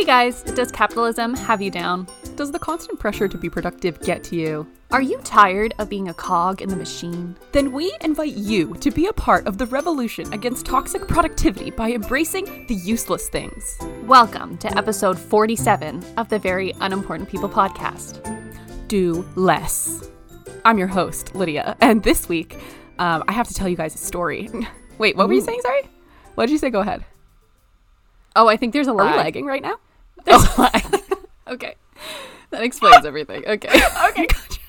Hey guys, does capitalism have you down? Does the constant pressure to be productive get to you? Are you tired of being a cog in the machine? Then we invite you to be a part of the revolution against toxic productivity by embracing the useless things. Welcome to episode 47 of the Very Unimportant People podcast. Do less. I'm your host, Lydia, and this week um, I have to tell you guys a story. Wait, what were you saying? Sorry? What did you say? Go ahead. Oh, I think there's a Are we lagging right now? There's a lag. okay. That explains everything. Okay. okay, gotcha.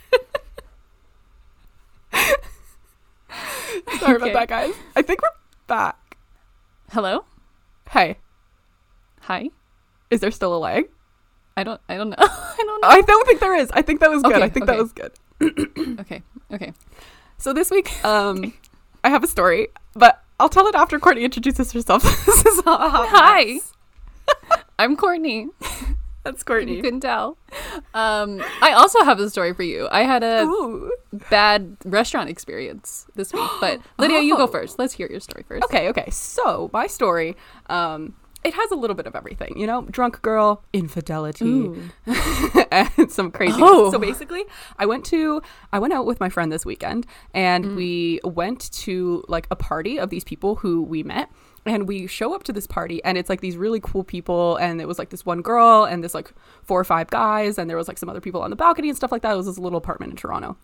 Sorry Okay. about that, guys. I think we're back. Hello? Hey, Hi? is there still a lag? I don't I don't know. I don't know. I don't think there is. I think that was good. Okay, I think that was good. Okay. Okay. So this week, um, I have a story, but I'll tell it after Courtney introduces herself. this is how it happens. Hi. I'm Courtney. That's You Courtney. couldn't tell. Um, I also have a story for you. I had a Ooh. bad restaurant experience this week, but Lydia, you go Oh. first. Let's hear your story first. Okay, okay. So my story, um, it has a little bit of everything, you know, drunk girl, infidelity, and some crazy. Oh. So basically, I went to I went out with my friend this weekend, and we went to like a party of these people who we met. And we show up to this party, and it's like these really cool people, and it was like this one girl, and this like four or five guys, and there was like some other people on the balcony and stuff like that. It was this little apartment in Toronto.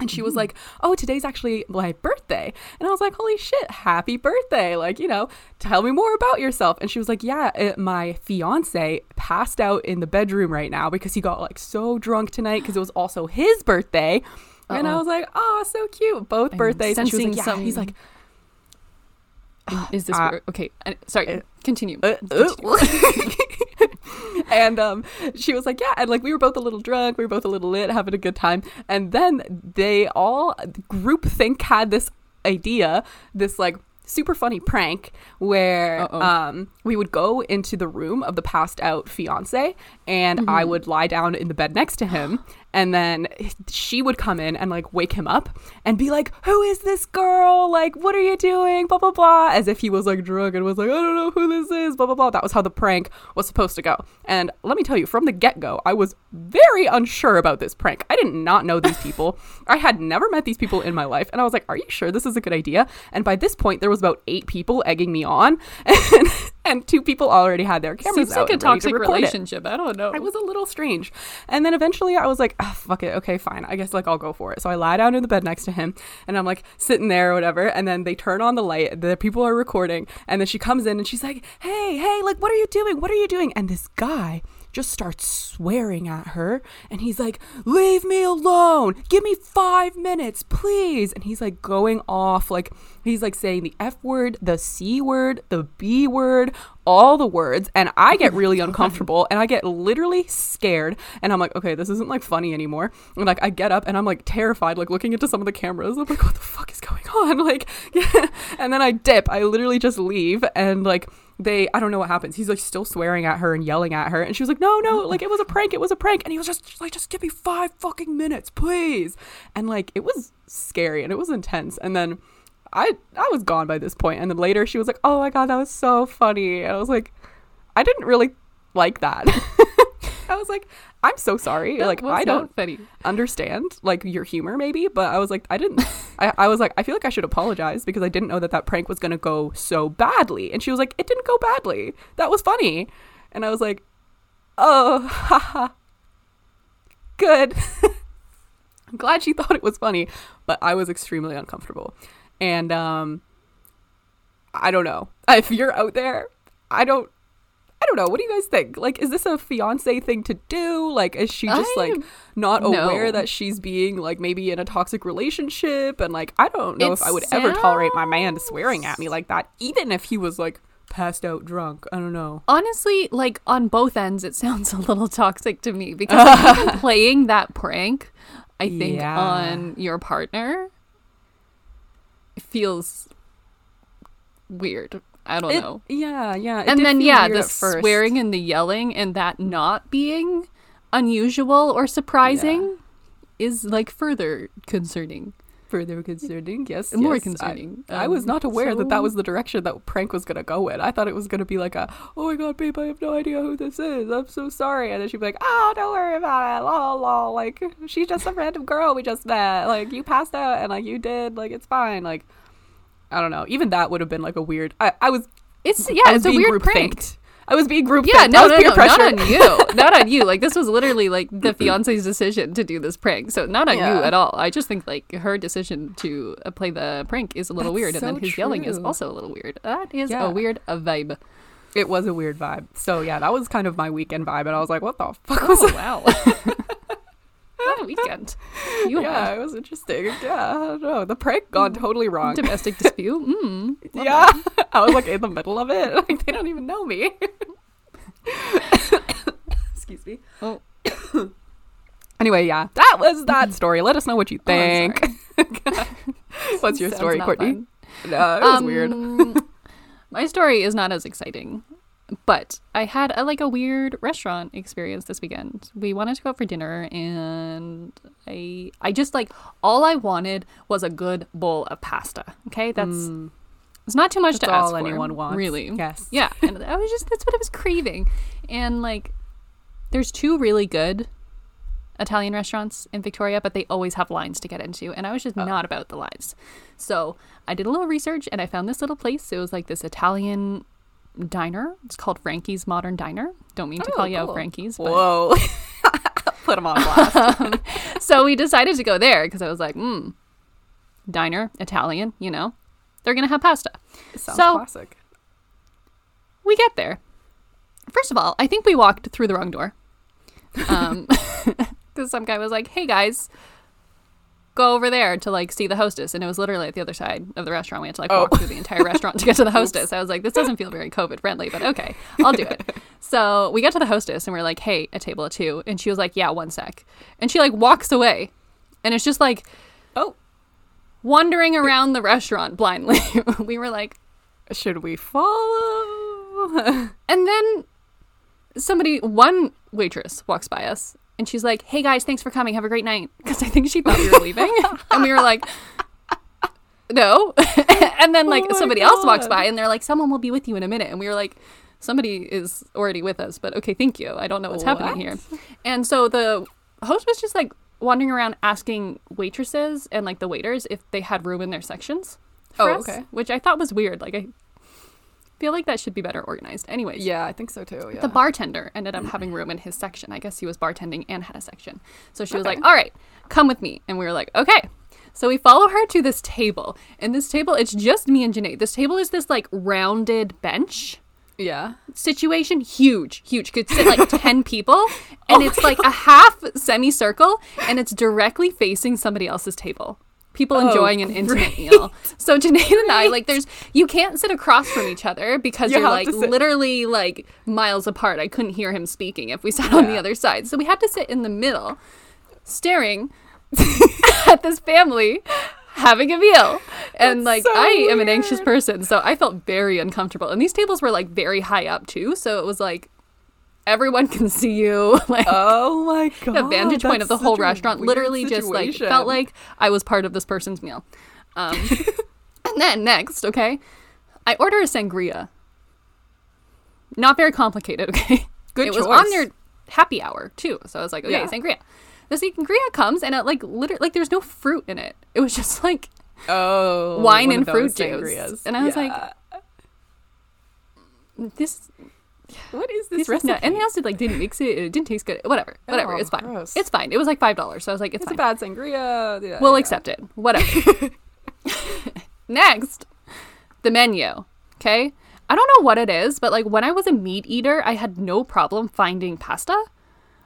And she was like, Oh, today's actually my birthday. And I was like, Holy shit, happy birthday. Like, you know, tell me more about yourself. And she was like, Yeah, uh my fiance passed out in the bedroom right now because he got like so drunk tonight because it was also his birthday. And I was like, Oh, so cute. Both I'm birthdays. And she was like, Yeah. He's like, Is this Uh, where, okay? Sorry. uh, continue. uh, Continue. and um, she was like, yeah, and like we were both a little drunk, we were both a little lit, having a good time, and then they all group think had this idea, this like super funny prank where um we would go into the room of the passed out fiance and I Mm-hmm. would lie down in the bed next to him and then she would come in and like wake him up and be like who is this girl? Like what are you doing? Blah blah blah. As if he was like drunk and was like I don't know who this is. Blah blah blah. That was how the prank was supposed to go. And let me tell you from the get-go I was very unsure about this prank. I did not know these people. I had never met these people in my life. And I was like are you sure this is a good idea? And by this point there was about eight people egging me on. And, and two people already had their cameras Seems out like a ready to toxic it. relationship. I don't know. It was a little strange. And then eventually I was like, "Ah, fuck it. Okay, fine. I guess like I'll go for it. So I lie down in the bed next to him and I'm like sitting there or whatever. And then they turn on the light. The people are recording. And then she comes in and she's like, hey, hey, like, what are you doing? What are you doing? And this guy just starts swearing at her. And he's like, leave me alone. Give me five minutes, please. And he's like going off. Like, he's like saying the F word, the C word, the B word, all the words. And I get really uncomfortable and I get literally scared. And I'm like, okay, this isn't like funny anymore. And like, I get up and I'm like terrified, like looking into some of the cameras. I'm like, what the fuck is going on? Like, and then I dip. I literally just leave and like, they I don't know what happens. He's like still swearing at her and yelling at her, and she was like, "No, no, like it was a prank. It was a prank." And he was just like, "Just give me five fucking minutes, please." And like it was scary and it was intense. And then I I was gone by this point. And then later she was like, "Oh my god, that was so funny." And I was like, I didn't really like that. I was like, I'm so sorry. That like I don't funny. understand like your humor maybe but i was like i didn't I, I was like i feel like i should apologize because i didn't know that that prank was going to go so badly. And she was like it didn't go badly. That was funny. And i was like oh haha good. I'm glad she thought it was funny but i was extremely uncomfortable. And um i don't know. If you're out there i don't I don't know. What do you guys think? Like, is this a fiance thing to do? Like, is she just like I'm- not no. aware that she's being like maybe in a toxic relationship? And like, I don't know It if I would ever tolerate my man swearing at me like that, even if he was like passed out drunk. I don't know. Honestly, like on both ends, it sounds a little toxic to me because like, playing that prank, I think Yeah. on your partner feels weird. I don't It- know. Yeah, yeah. and then yeah, the swearing and the yelling and that not being unusual or surprising is like further concerning. Further concerning, yes. More yes. I- concerning. I, was Um, not aware that that was the direction that prank was gonna go in. I thought it was gonna be like a, oh my god, babe, I have no idea who this is. I'm so sorry. And then she'd be like, oh, don't worry about it. La la la. Like she's just a random girl we just met. Like you passed out and like you did. Like it's fine. Like I don't know. Even that would have been like a weird. I, I was It's yeah, was it's a weird prank. I was being group Yeah, no, no, no, pressure. not on you, not on you. Like this was literally like the fiance's decision to do this prank, so not on Yeah. you at all. I just think like her decision to uh, play the prank is a little That's weird, and then so his yelling is also a little weird. That is Yeah. a weird uh, vibe. It was a weird vibe. So yeah, that was kind of my weekend vibe, and I was like, what the fuck was Oh wow, what a weekend! You yeah, had it was interesting. Yeah, I don't know. The prank gone totally wrong. domestic dispute. Mm. yeah, I was like in the middle of it. Like they don't even know me. Excuse me. Oh. Anyway, yeah, that was that story. Let us know what you Oh, think. What's your Sounds story, Courtney? fun. No, it was weird. Um, my story is not as exciting, but I had a, like a weird restaurant experience this weekend. We wanted to go out for dinner, and I I just like all I wanted was a good bowl of pasta. Okay, that's Mm, it's not too much that's to ask all for, anyone wants. Really, Yes. yeah. And I was just that's what I was craving, and like there's two really good Italian restaurants in Victoria, but they always have lines to get into, and I was just Oh. not about the lines. So I did a little research and I found this little place. It was like this Italian diner. It's called Frankie's Modern Diner. Don't mean to Oh, call you out. Frankie's, but Whoa. Put them on blast. so we decided to go there because I was like, hmm, diner, Italian, you know, they're gonna have pasta. Sounds So- classic. We get there. First of all, I think we walked through the wrong door. Um, because some guy was like, "Hey guys, go over there to like see the hostess," and it was literally at the other side of the restaurant. We had to like Oh. walk through the entire restaurant to get to the hostess. I was like, "This doesn't feel very COVID friendly," but okay, I'll do it. So we get to the hostess and we're like, "Hey, a table of two. and she was like, "Yeah, one sec," and she like walks away, and it's just like Oh, wandering around the restaurant blindly. we were like, should we follow? And then somebody, one waitress walks by us and she's like, hey guys, thanks for coming. Have a great night. Because I think she thought we were leaving. and we were like, no. and then like Oh somebody else walks by and they're like, someone will be with you in a minute. And we were like, somebody is already with us, but okay, thank you. I don't know what's happening here. And so the host was just like wandering around asking waitresses and like the waiters if they had room in their sections. Oh, us, okay. Which I thought was weird. Like I feel like that should be better organized. Anyways. yeah, I think so too. Yeah. The bartender ended up having room in his section. I guess he was bartending and had a section. So she was Okay. like, "All right, come with me." And we were like, "Okay." So we follow her to this table. And this table, it's just me and Janae. This table is this like rounded bench yeah. situation, huge, huge. Could sit like 10 people. And Oh it's like a half semicircle and it's directly facing somebody else's table. People Oh, enjoying an intimate great. meal. So Janae and I, like, there's, you can't sit across from each other because You are like literally like miles apart. I couldn't hear him speaking if we sat on the other side. So we had to sit in the middle, staring at this family having a meal. And That's like so I am an anxious person, so I felt very uncomfortable. And these tables were like very high up too, so it was like everyone can see you. Like Oh my god. the vantage point of the whole restaurant literally just like felt like I was part of this person's meal. Um, and then next, okay, I order a sangria. Not very complicated, okay. Good It was on their happy hour too, so I was like, okay, Yeah. sangria. The sangria comes and it like literally like there's no fruit in it. It was just like oh wine and fruit juice. sangrias. And I was like, this what is this this is recipe? not, and they also like didn't mix it. It didn't taste good. Whatever, whatever. Oh, it's fine. gross. It's fine. It was like five dollars, so I was like, it's, it's a bad sangria. Yeah, we'll yeah. accept it. Whatever. Next, the menu. Okay, I don't know what it is, but like when I was a meat eater, I had no problem finding pasta.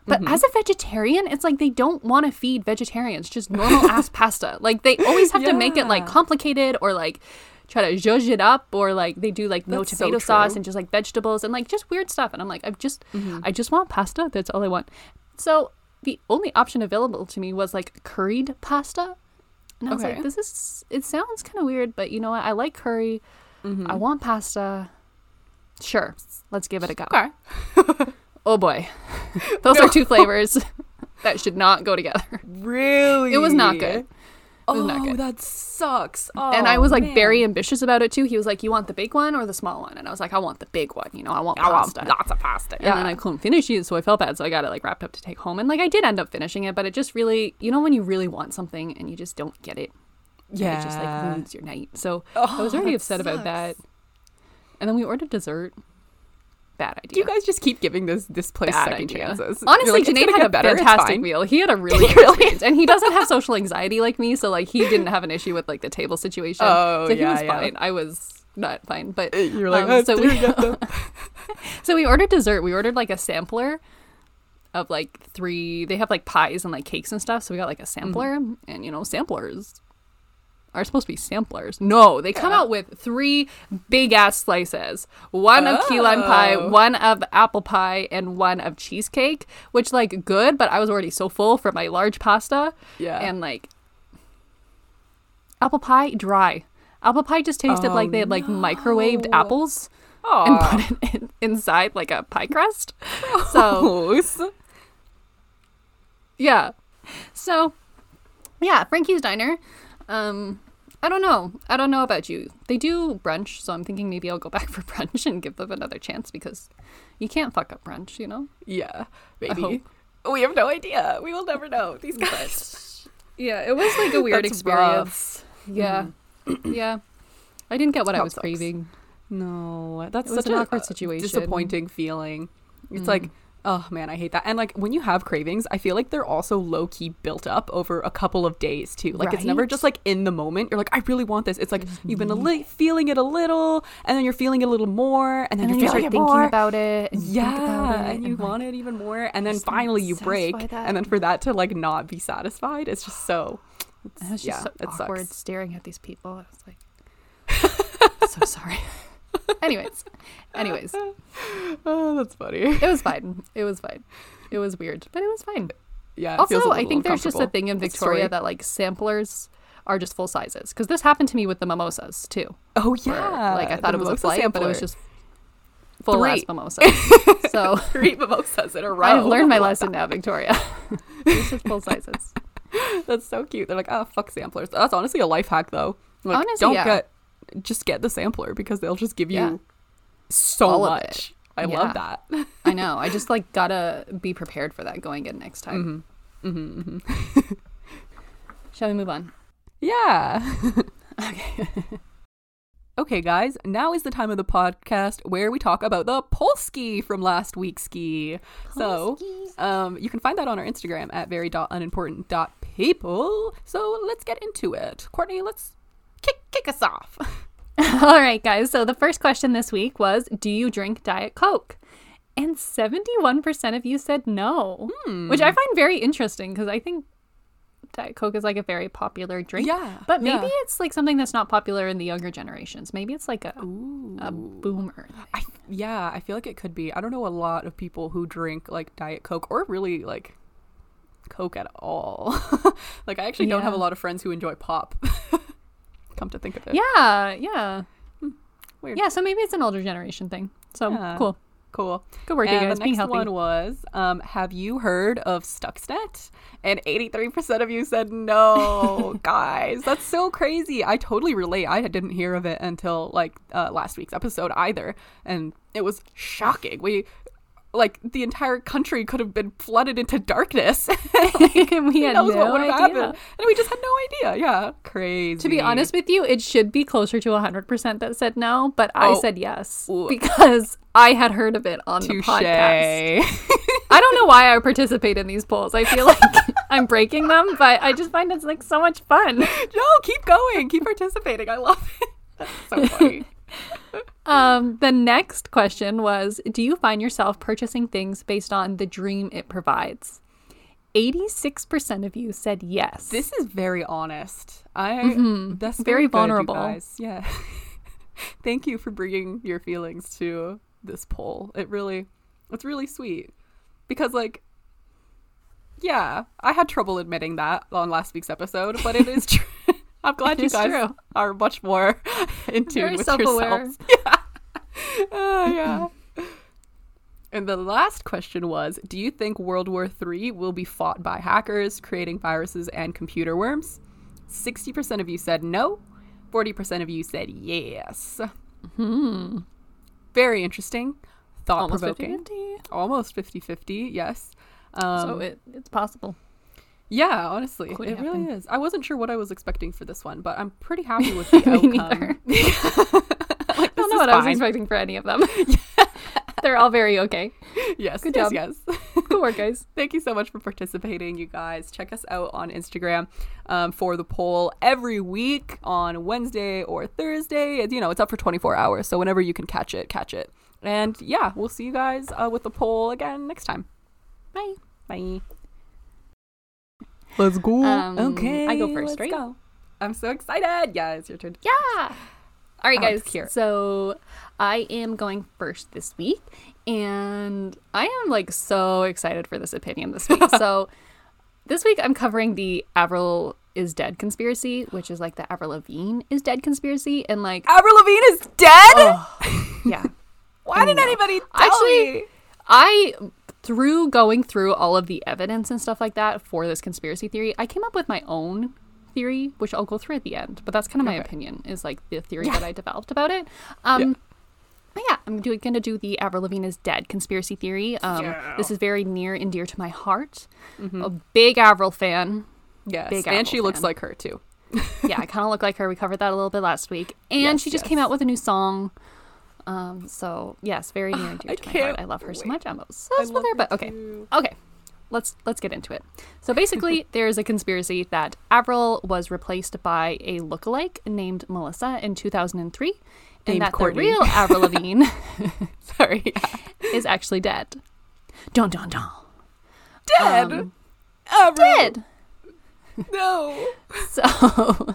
But Mm-hmm. as a vegetarian, it's like they don't want to feed vegetarians just normal ass pasta. Like they always have to make it like complicated or like try to zhuzh it up or like they do like no That's so tomato sauce and just like vegetables and like just weird stuff. And I'm like, I just Mm-hmm. I just want pasta. That's all I want. So the only option available to me was like curried pasta. And I was Okay. like, this is it sounds kind of weird, but you know what? I like curry. Mm-hmm. I want pasta. Sure, let's give it a go. Okay. Oh boy, those are two flavors that should not go together. Really? It was not good. Oh, that sucks. and I Oh, was like man. very ambitious about it too. He was like, "You want the big one or the small one?" And I was like, "I want the big one. You know, I want I want pasta." lots of pasta. Yeah. And then I couldn't finish it, so I felt bad. So I got it like wrapped up to take home. And like I did end up finishing it, but it just really, you know, when you really want something and you just don't get it, yeah, it just like ruins your night. So I Oh, was already that upset about that. And then we ordered dessert. Bad idea. You guys just keep giving this this place Bad second idea. chances. Honestly, like, Janae had a better, fantastic meal. He had a really good Really? experience, and he doesn't have social anxiety like me, so like he didn't have an issue with like the table situation. Oh, so he yeah, was yeah. fine. I was not fine, but You're like, um, "Oh, so we you get them?" so we ordered dessert. We ordered like a sampler of like three. They have like pies and like cakes and stuff. So we got like a sampler, Mm-hmm. and you know samplers are supposed to be samplers. No, they come Yeah. out with three big ass slices. One of key lime pie, Oh. one of apple pie, and one of cheesecake. Which like good, but I was already so full from my large pasta. Yeah. And like apple pie dry. Apple pie just tasted Oh, like they had like oh, microwaved no. apples and put it in, inside like a pie crust. So yeah, so yeah, Frankie's Diner. Um, I don't know. I don't know about you. They do brunch, so I'm thinking maybe I'll go back for brunch and give them another chance because you can't fuck up brunch, you know. yeah, maybe. We have no idea. We will never know. These guys. Yeah, it was like a weird That's experience. Yeah, yeah. I didn't get what I was sucks. craving. No, that's such an awkward uh, situation. Disappointing feeling. It's Mm. like, oh man, I hate that. And like when you have cravings, I feel like they're also low key built up over a couple of days too. Like it's never just like in the moment. You're like, I really want this. It's like you've been a li- feeling it a little, and then you're feeling it a little more, and then And you're you start it thinking more. about it. And you think about yeah, it, and you like, want it even more, and then finally you break, that. and then for that to like not be satisfied, it's just so. I was just yeah, so it awkward sucks. staring at these people. I was like, so sorry. anyways, anyways, Oh, that's funny. it was fine. It was fine. It was weird, but it was fine. Yeah. it feels a also, I think there's just a thing in Victoria that like samplers are just full sizes because this happened to me with the mimosas too. Oh where, yeah. like I thought the it was a flight, but it was just full ass Three. mimosas. so three mimosas in a row. I've learned my lesson now, Victoria. this is full sizes. That's so cute. They're like, oh fuck samplers. That's honestly a life hack though. Like, Honestly, don't yeah. get just get the sampler because they'll just give you Yeah. so All much. I Yeah. love that. I know. I just like gotta be prepared for that going in next time. hmm hmm Shall we move on? Yeah. Okay. Okay, guys, now is the time of the podcast where we talk about the Polski from last week's ski. So, um, you can find that on our Instagram at very.unimportant.people. So, let's get into it. Courtney, let's kick, kick us off. All right, guys. So the first question this week was Do you drink Diet Coke? And 71% of you said no, hmm. which I find very interesting because I think Diet Coke is like a very popular drink. Yeah, But maybe yeah. it's like something that's not popular in the younger generations. Maybe it's like a, Ooh. a boomer. I, yeah, I feel like it could be. I don't know a lot of people who drink like Diet Coke or really like Coke at all. like, I actually don't have a lot of friends who enjoy pop. Come to think of it. Yeah, yeah. Weird. Yeah, so maybe it's an older generation thing. So Yeah. cool. Cool. Good work, you and guys. the next healthy. one was, um, have you heard of Stuxnet? And 83% of you said no. Guys, that's so crazy. I totally relate. I didn't hear of it until like uh, last week's episode either. And it was shocking. We, like, the entire country could have been flooded into darkness. and we had knows no what would have idea. happened? And we just had no idea. Yeah. Crazy. To be honest with you, it should be closer to 100% that said no, but I Oh. said yes Ooh. because I had heard of it on the podcast. I don't know why I participate in these polls. I feel like I'm breaking them, but I just find it's like so much fun. no, keep going. Keep participating. I love it. That's so funny. Um, the next question was Do you find yourself purchasing things based on the dream it provides? 86% of you said yes. This is very honest. I Mhm. that's Very very, vulnerable. Yeah. Thank you for bringing your feelings to this poll. It really, it's really sweet because like, yeah, I had trouble admitting that on last week's episode, but it is true. I'm glad It you guys true. are much more in tune Very with yourselves. Yeah. Oh, yeah. And the last question was Do you think World War III will be fought by hackers creating viruses and computer worms? 60% of you said no, 40% of you said yes. Hmm. Very interesting. Thought Almost provoking. 50 Almost 50 50, yes. Um, So it, it's possible. Yeah, honestly, Could it really is. I wasn't sure what I was expecting for this one, but I'm pretty happy with the Me outcome. I don't know what I was expecting for any of them. They're all very okay. Yes, Good yes, job. yes. Good work, guys. Thank you so much for participating, you guys. Check us out on Instagram um, for the poll every week on Wednesday or Thursday. It's, you know, it's up for 24 hours, so whenever you can catch it, catch it. And yeah, we'll see you guys uh, with the poll again next time. Bye. Bye. Let's go. Um, okay, I go first, let's right? go. I'm so excited. Yeah, it's your turn. Yeah. All right, I guys. Here. So I am going first this week, and I am like so excited for this opinion this week. so this week I'm covering the Avril is dead conspiracy, which is like the Avril Lavigne is dead conspiracy, and like Avril Lavigne is dead. yeah, Why didn't anybody tell Actually- me? I through going through all of the evidence and stuff like that for this conspiracy theory, I came up with my own theory, which I'll go through at the end. But that's kind of my Okay. opinion, is like the theory that I developed about it. Um, Yeah. But yeah, I'm doing, gonna do the Avril Lavigne is dead conspiracy theory. Um, Yeah. This is very near and dear to my heart. Mm-hmm. A big Avril fan. Yes, Big and Avril she looks fan. like her too. Yeah, I kind of look like her. We covered that a little bit last week, and Yes, she just yes. came out with a new song. Um, so yes, very near and dear to my heart. I love her so much. I'm obsessed with her. But okay, too. okay, let's let's get into it. So basically, there is a conspiracy that Avril was replaced by a lookalike named Melissa in 2003, and that Courtney. the real Avril Lavigne Sorry, yeah. is actually dead. Dun dun dun. dead. Um, Avril. dead. No. So,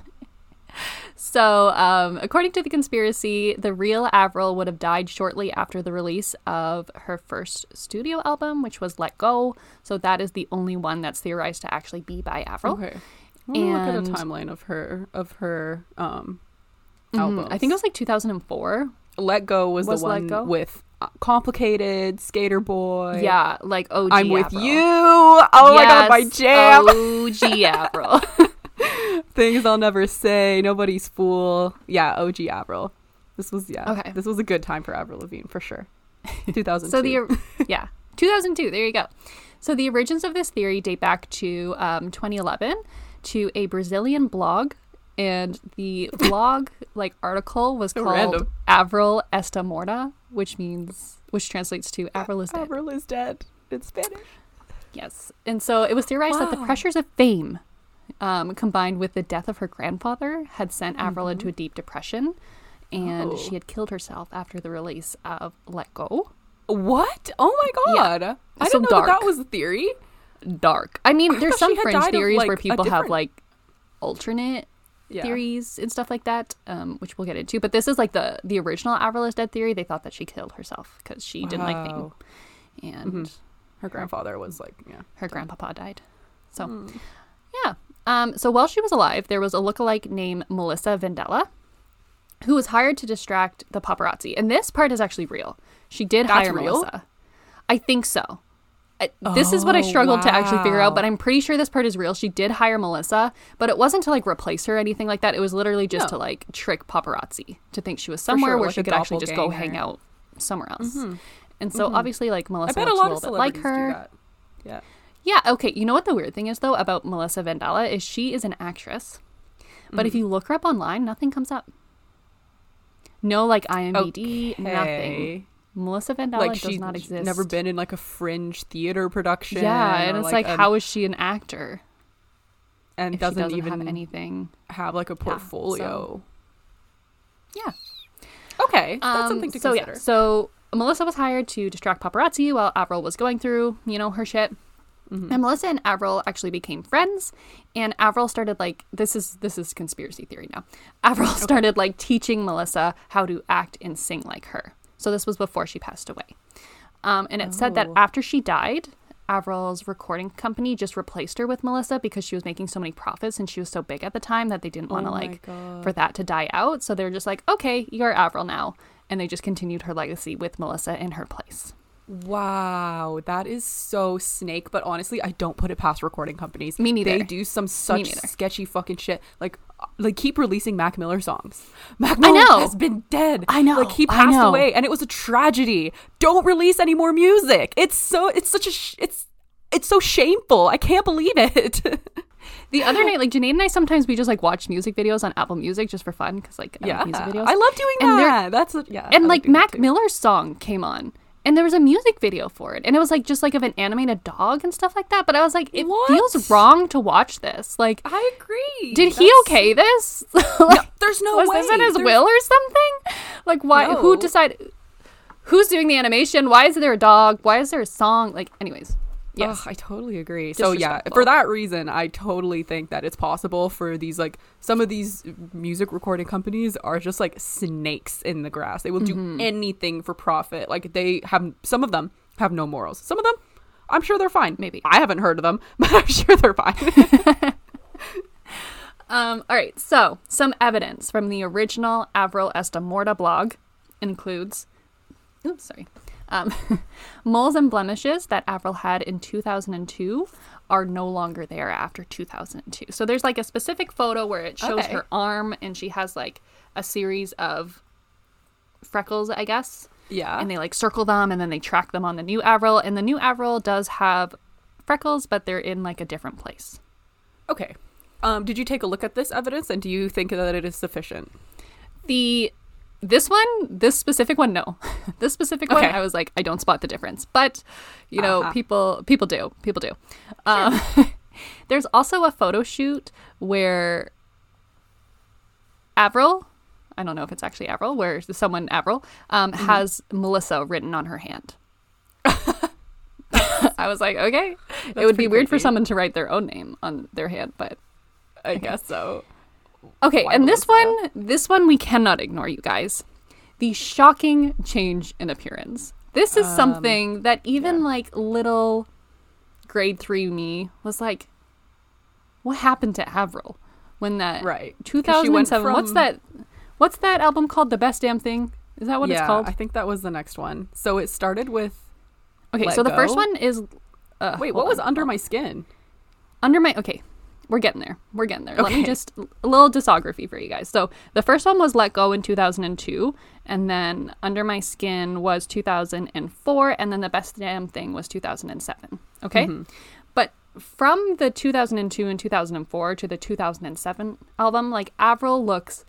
so um, according to the conspiracy, the real Avril would have died shortly after the release of her first studio album, which was Let Go. So that is the only one that's theorized to actually be by Avril. Okay. I'm look at a timeline of her of her um Mhm. albums. I think it was like 2004. Let Go was, Was the one with uh, Complicated, Skater Boy. Yeah, like OG. I'm with you. Oh my god, my Yes, jam. OG Avril. Things I'll never say. Nobody's fool. Yeah, OG Avril. This was yeah. Okay. This was a good time for Avril Lavigne for sure. 2002. So the yeah, 2002. There you go. So the origins of this theory date back to um, 2011 to a Brazilian blog, and the blog like article was So called random. Avril Esta Morta, which means which translates to Avril is dead. Avril is dead in Spanish. Yes, and so it was theorized that the pressures of fame. Um, combined with the death of her grandfather, had sent Avril into a deep depression, and Oh. she had killed herself after the release of Let Go. What? Oh my Yeah. god. I So didn't know that, dark. that was a theory. dark. I mean, I there's some fringe of, theories where like, a people have like alternate Yeah. theories and stuff like that, um, which we'll get into. But this is like the the original Avril is dead theory. They thought that she killed herself because she didn't like Wow. and Mhm. Her grandfather was like, yeah. her grandpapa died. So Hmm. yeah. Um, so while she was alive, there was a lookalike named Melissa Vandella, who was hired to distract the paparazzi. And this part is actually real. She did That's hire real? Melissa. I think so. I, this is what I Oh, struggled to actually figure out, but I'm pretty sure this part is real. She did hire Melissa, but it wasn't to like replace her or anything like that. It was literally just No. to like trick paparazzi to think she was somewhere sure, where like she could actually just go hang out somewhere else. Mhm. And so Mhm. obviously, like I Melissa bet a lot a of bit like her. Yeah. Yeah, okay. You know what the weird thing is though about Melissa Vandella is she is an actress. But Mm. if you look her up online, nothing comes up. No like IMDb, nothing. Melissa Vandella Like does not exist. never been in like a fringe theater production. Yeah, and it's like, a- how is she an actor and doesn't, doesn't even have anything? have like a so- portfolio. Yeah. Okay, that's Um, something to so consider. yeah, so Melissa was hired to distract paparazzi while Avril was going through, you know, her shit. Mhm. And Melissa and Avril actually became friends, and Avril started like this is this is conspiracy theory now. Avril started like teaching Melissa how to act and sing like her. So this was before she passed away. Um, and it said that Oh. after she died, Avril's recording company just replaced her with Melissa because she was making so many profits and she was so big at the time that they didn't want to Oh like God. for that to die out. So they're just like, okay, you're Avril now. And they just continued her legacy with Melissa in her place. Wow, that is so snake. But honestly, I don't put it past recording companies. Me neither. They do some such sketchy fucking shit. Like, uh, like keep releasing Mac Miller songs. Mac Miller has been dead. I know, Like he I passed away, and it was a tragedy. Don't release any more music. It's so. It's such a. Sh- it's. It's so shameful. I can't believe it. The other night, like Janae and I, sometimes we just like watch music videos on Apple Music just for fun because like I yeah, like music videos. I love doing And that. That's a, yeah. And love like Mac. Miller's song came on, and there was a music video for it, and it was like just like of an animated dog and stuff like that. But I was like, it What? feels wrong to watch this. Like, I agree. did he okay this? No, there's no was way. this in his There's- will or something? Like, why? Who decided? Who's doing the animation? Why is there a dog? Why is there a song? Like, anyways, yes, Ugh, I totally agree. So yeah, for that reason, I totally think that it's possible for these like some of these music recording companies are just like snakes in the grass. They will do Mm-hmm. anything for profit. Like they have some of them have no morals. Some of them, I'm sure they're fine. Maybe. I haven't heard of them, but I'm sure they're fine. Um, all right, so some evidence from the original Avril Esta Morta blog includes, oops, sorry, um, moles and blemishes that Avril had in 2002 are no longer there after 2002. So there's like a specific photo where it shows Okay. her arm and she has like a series of freckles, I guess, yeah. and they like circle them and then they track them on the new Avril. And the new Avril does have freckles, but they're in like a different place. okay. Um, did you take a look at this evidence and do you think that it is sufficient? the this one this specific one no. This specific one i was like i don't spot the difference. But you know Uh-huh. people people do people do. Um, there's also a photo shoot where avril i don't know if it's actually avril where someone avril um, Mm-hmm. has melissa written on her hand. I was like okay. It would be weird for someone to write their own name on their hand but I guess so. Okay, Why and this one, this one we cannot ignore, you guys. The shocking change in appearance. This is Um, something that even like little grade three me was like, what happened to Avril when that Right. 'Cause she two thousand and went seven? What's that? What's that album called? The Best Damn Thing. Is that what yeah, it's called? I think that was the next one. So it started with Okay, so the first one is. Uh, wait, what was on. under my skin? under my okay we're getting there we're getting there let me just a little discography for you guys so the first one was let go in 2002 and then under my skin was 2004 and then the best damn thing was 2007 okay Mm-hmm. but from the 2002 and 2004 to the 2007 album like avril looks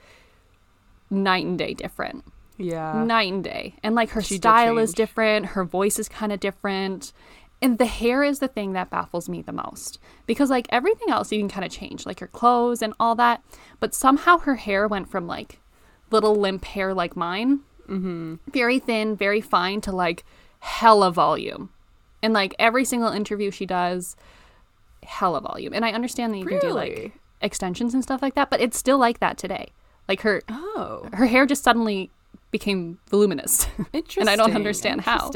night and day different Yeah. night and day. And like her She style is different, her voice is kind of different. And the hair is the thing that baffles me the most. Because like everything else you can kind of change, like your clothes and all that. But somehow her hair went from like little limp hair like mine, Mm-hmm. very thin, very fine, to like hella volume. And like every single interview she does, hella volume. And I understand that you can do like extensions and stuff like that, but it's still like that today. Like her Oh, her hair just suddenly became voluminous. interesting. And I don't understand how.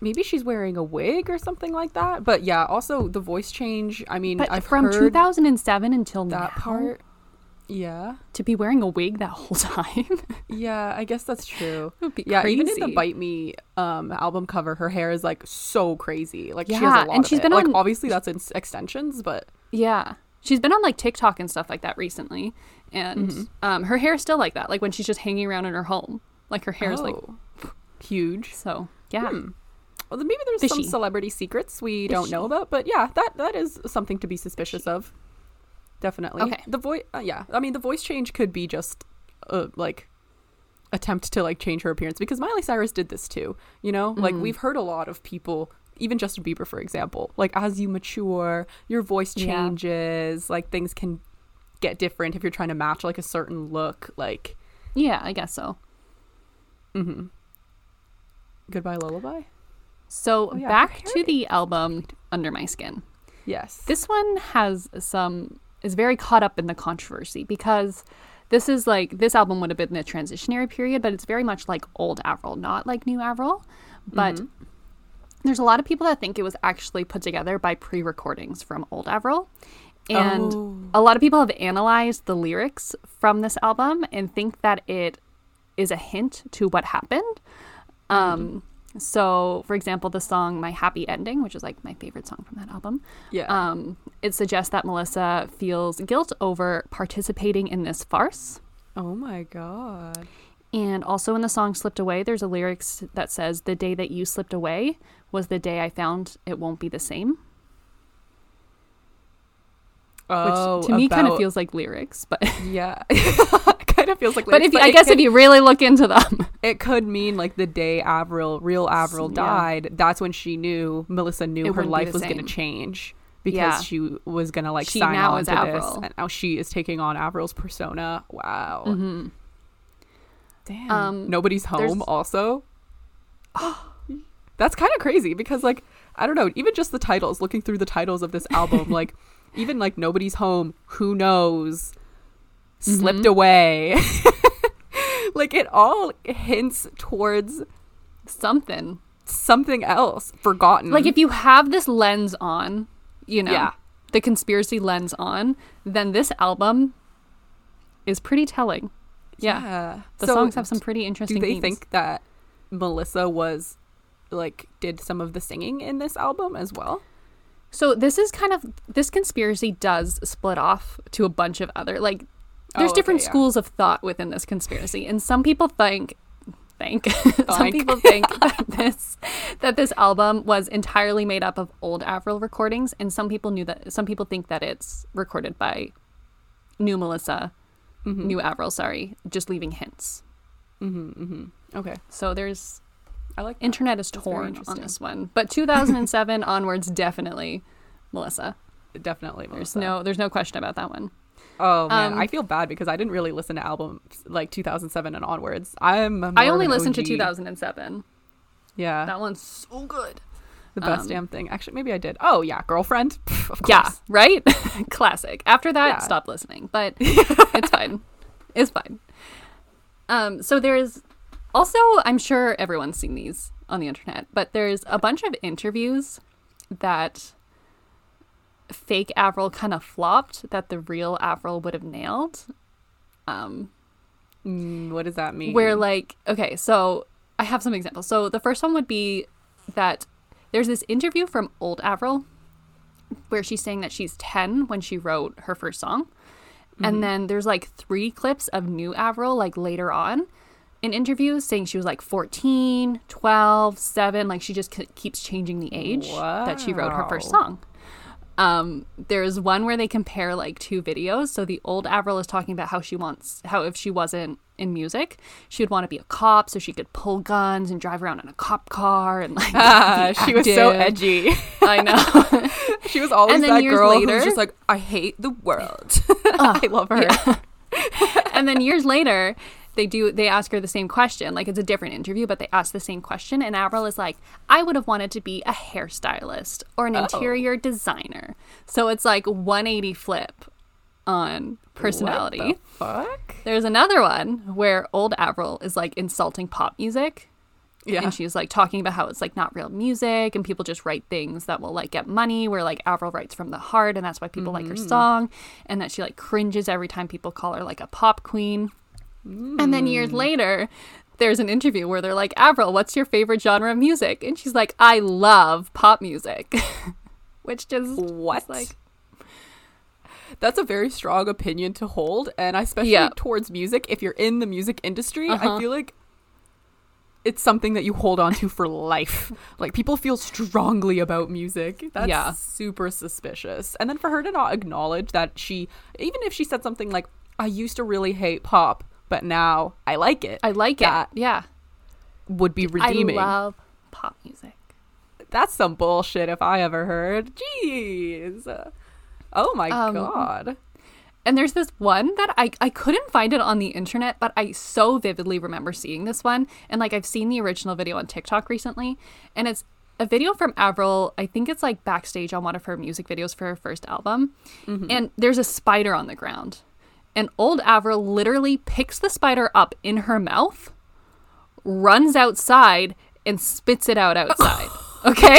Maybe she's wearing a wig or something like that. But yeah, also the voice change. I mean, but I've from heard 2007 until that now, part. Yeah, to be wearing a wig that whole time yeah. I guess that's true. Yeah, crazy. even in the "Bite Me" um album cover, her hair is like so crazy. Like she has Yeah, a lot and of she's it. been like on- obviously that's in extensions, but Yeah, she's been on like TikTok and stuff like that recently, and Mm-hmm. um, her hair is still like that. Like when she's just hanging around in her home, like her hair is like oh, huge. so. Yeah, Hmm. Well, maybe there's some celebrity secrets we don't know about, but yeah, that that is something to be suspicious of. Definitely. Okay. The voice, uh, yeah. I mean, the voice change could be just uh, like attempt to like change her appearance because Miley Cyrus did this too. You know, like Mm. we've heard a lot of people, even Justin Bieber, for example, like as you mature, your voice Yeah. changes. Like things can get different if you're trying to match like a certain look. Like, yeah, I guess so. mm-hmm. Goodbye Lullaby. So Oh, yeah, back to the album Under My Skin. Yes. This one has some is very caught up in the controversy because this is like this album would have been the transitionary period, but it's very much like old Avril, not like new Avril. But Mm-hmm. there's a lot of people that think it was actually put together by pre-recordings from old Avril. And Oh. a lot of people have analyzed the lyrics from this album and think that it is a hint to what happened. Um, So, for example, the song My Happy Ending, which is like my favorite song from that album, Yeah. um, it suggests that Melissa feels guilt over participating in this farce. oh my god. And also in the song Slipped Away, there's a lyrics that says, The day that you slipped away was the day I found it won't be the same. Which Oh, to me kind of feels like lyrics, but yeah. kind of feels like. but if you, I guess could, if you really look into them, it could mean like the day Avril, real Avril Yeah. died. That's when she knew Melissa knew It her life was going to change because Yeah. she was going to like She sign on to this, and now she is taking on Avril's persona. Wow. Mhm. Damn. Um, Nobody's home. Also. That's kind of crazy because like I don't know, even just the titles, looking through the titles of this album, like even like Nobody's Home, Who Knows, Slipped Mhm. Away. like it all hints towards something. something else, forgotten. Like if you have this lens on, you know, Yeah. the conspiracy lens on, then this album is pretty telling. Yeah. The So songs have some pretty interesting Do they themes. think that Melissa was like did some of the singing in this album as well? So this is kind of this conspiracy does split off to a bunch of other like there's Oh, different yeah. schools of thought within this conspiracy and some people think think some people think that this that this album was entirely made up of old Avril recordings and some people knew that some people think that it's recorded by new Melissa Mm-hmm. new Avril sorry just leaving hints Mm-hmm, mm-hmm. Okay, so there's I like that. internet is That's torn on this one but 2007 onwards definitely Melissa definitely. there's no there's no question about that one Oh man, Um, I feel bad because I didn't really listen to albums like 2007 and onwards. I'm. I only listened to 2007. Yeah, That one's so good. the best um, damn thing. Actually, maybe I did. Oh yeah, girlfriend. Pff, of course. Yeah, right? Classic. After that, Yeah. stop listening, but it's fine. It's fine. Um, so there's also, I'm sure everyone's seen these on the internet, but there's a bunch of interviews that fake Avril kind of flopped that the real Avril would have nailed. Um, Mm, what does that mean? where like okay so i have some examples. So the first one would be that there's this interview from old avril where she's saying that she's 10 when she wrote her first song. And then there's like three clips of new avril like later on in interviews saying she was like 14 12 7 like she just k- keeps changing the age that she wrote her first song um, there's one where they compare like two videos. So the old Avril is talking about how she wants, how if she wasn't in music, she would want to be a cop so she could pull guns and drive around in a cop car and like. Ah, she was so edgy. I know. she was always that girl later- who's just like, I hate the world. I love her. and then years later, they do they ask her the same question. Like it's a different interview, but they ask the same question, and Avril is like, "I would have wanted to be a hairstylist or an Oh. interior designer." So it's like 180 flip on personality. What the fuck? There's another one where old Avril is like insulting pop music. Yeah. And she's like talking about how it's like not real music and people just write things that will like get money, where like Avril writes from the heart and that's why people like her Mm-hmm. song. And that she like cringes every time people call her like a pop queen. And then years Mm. later, there's an interview where they're like, Avril, what's your favorite genre of music? And she's like, I love pop music. Which just What? like That's a very strong opinion to hold, and especially Yeah. towards music. If you're in the music industry, Uh-huh. I feel like it's something that you hold on to for life. like people feel strongly about music. That's Yeah. super suspicious. And then for her to not acknowledge that she, even if she said something like, "I used to really hate pop, but now I like it," I like That it. Yeah. would be redeeming. I love pop music. That's some bullshit if I ever heard. Jeez. Oh my Um, god. And there's this one that I, I couldn't find it on the internet, but I so vividly remember seeing this one. And like I've seen the original video on TikTok recently. And it's a video from Avril. I think it's like backstage on one of her music videos for her first album. And there's a spider on the ground. And old Avril literally picks the spider up in her mouth, runs outside, and spits it out outside. Okay?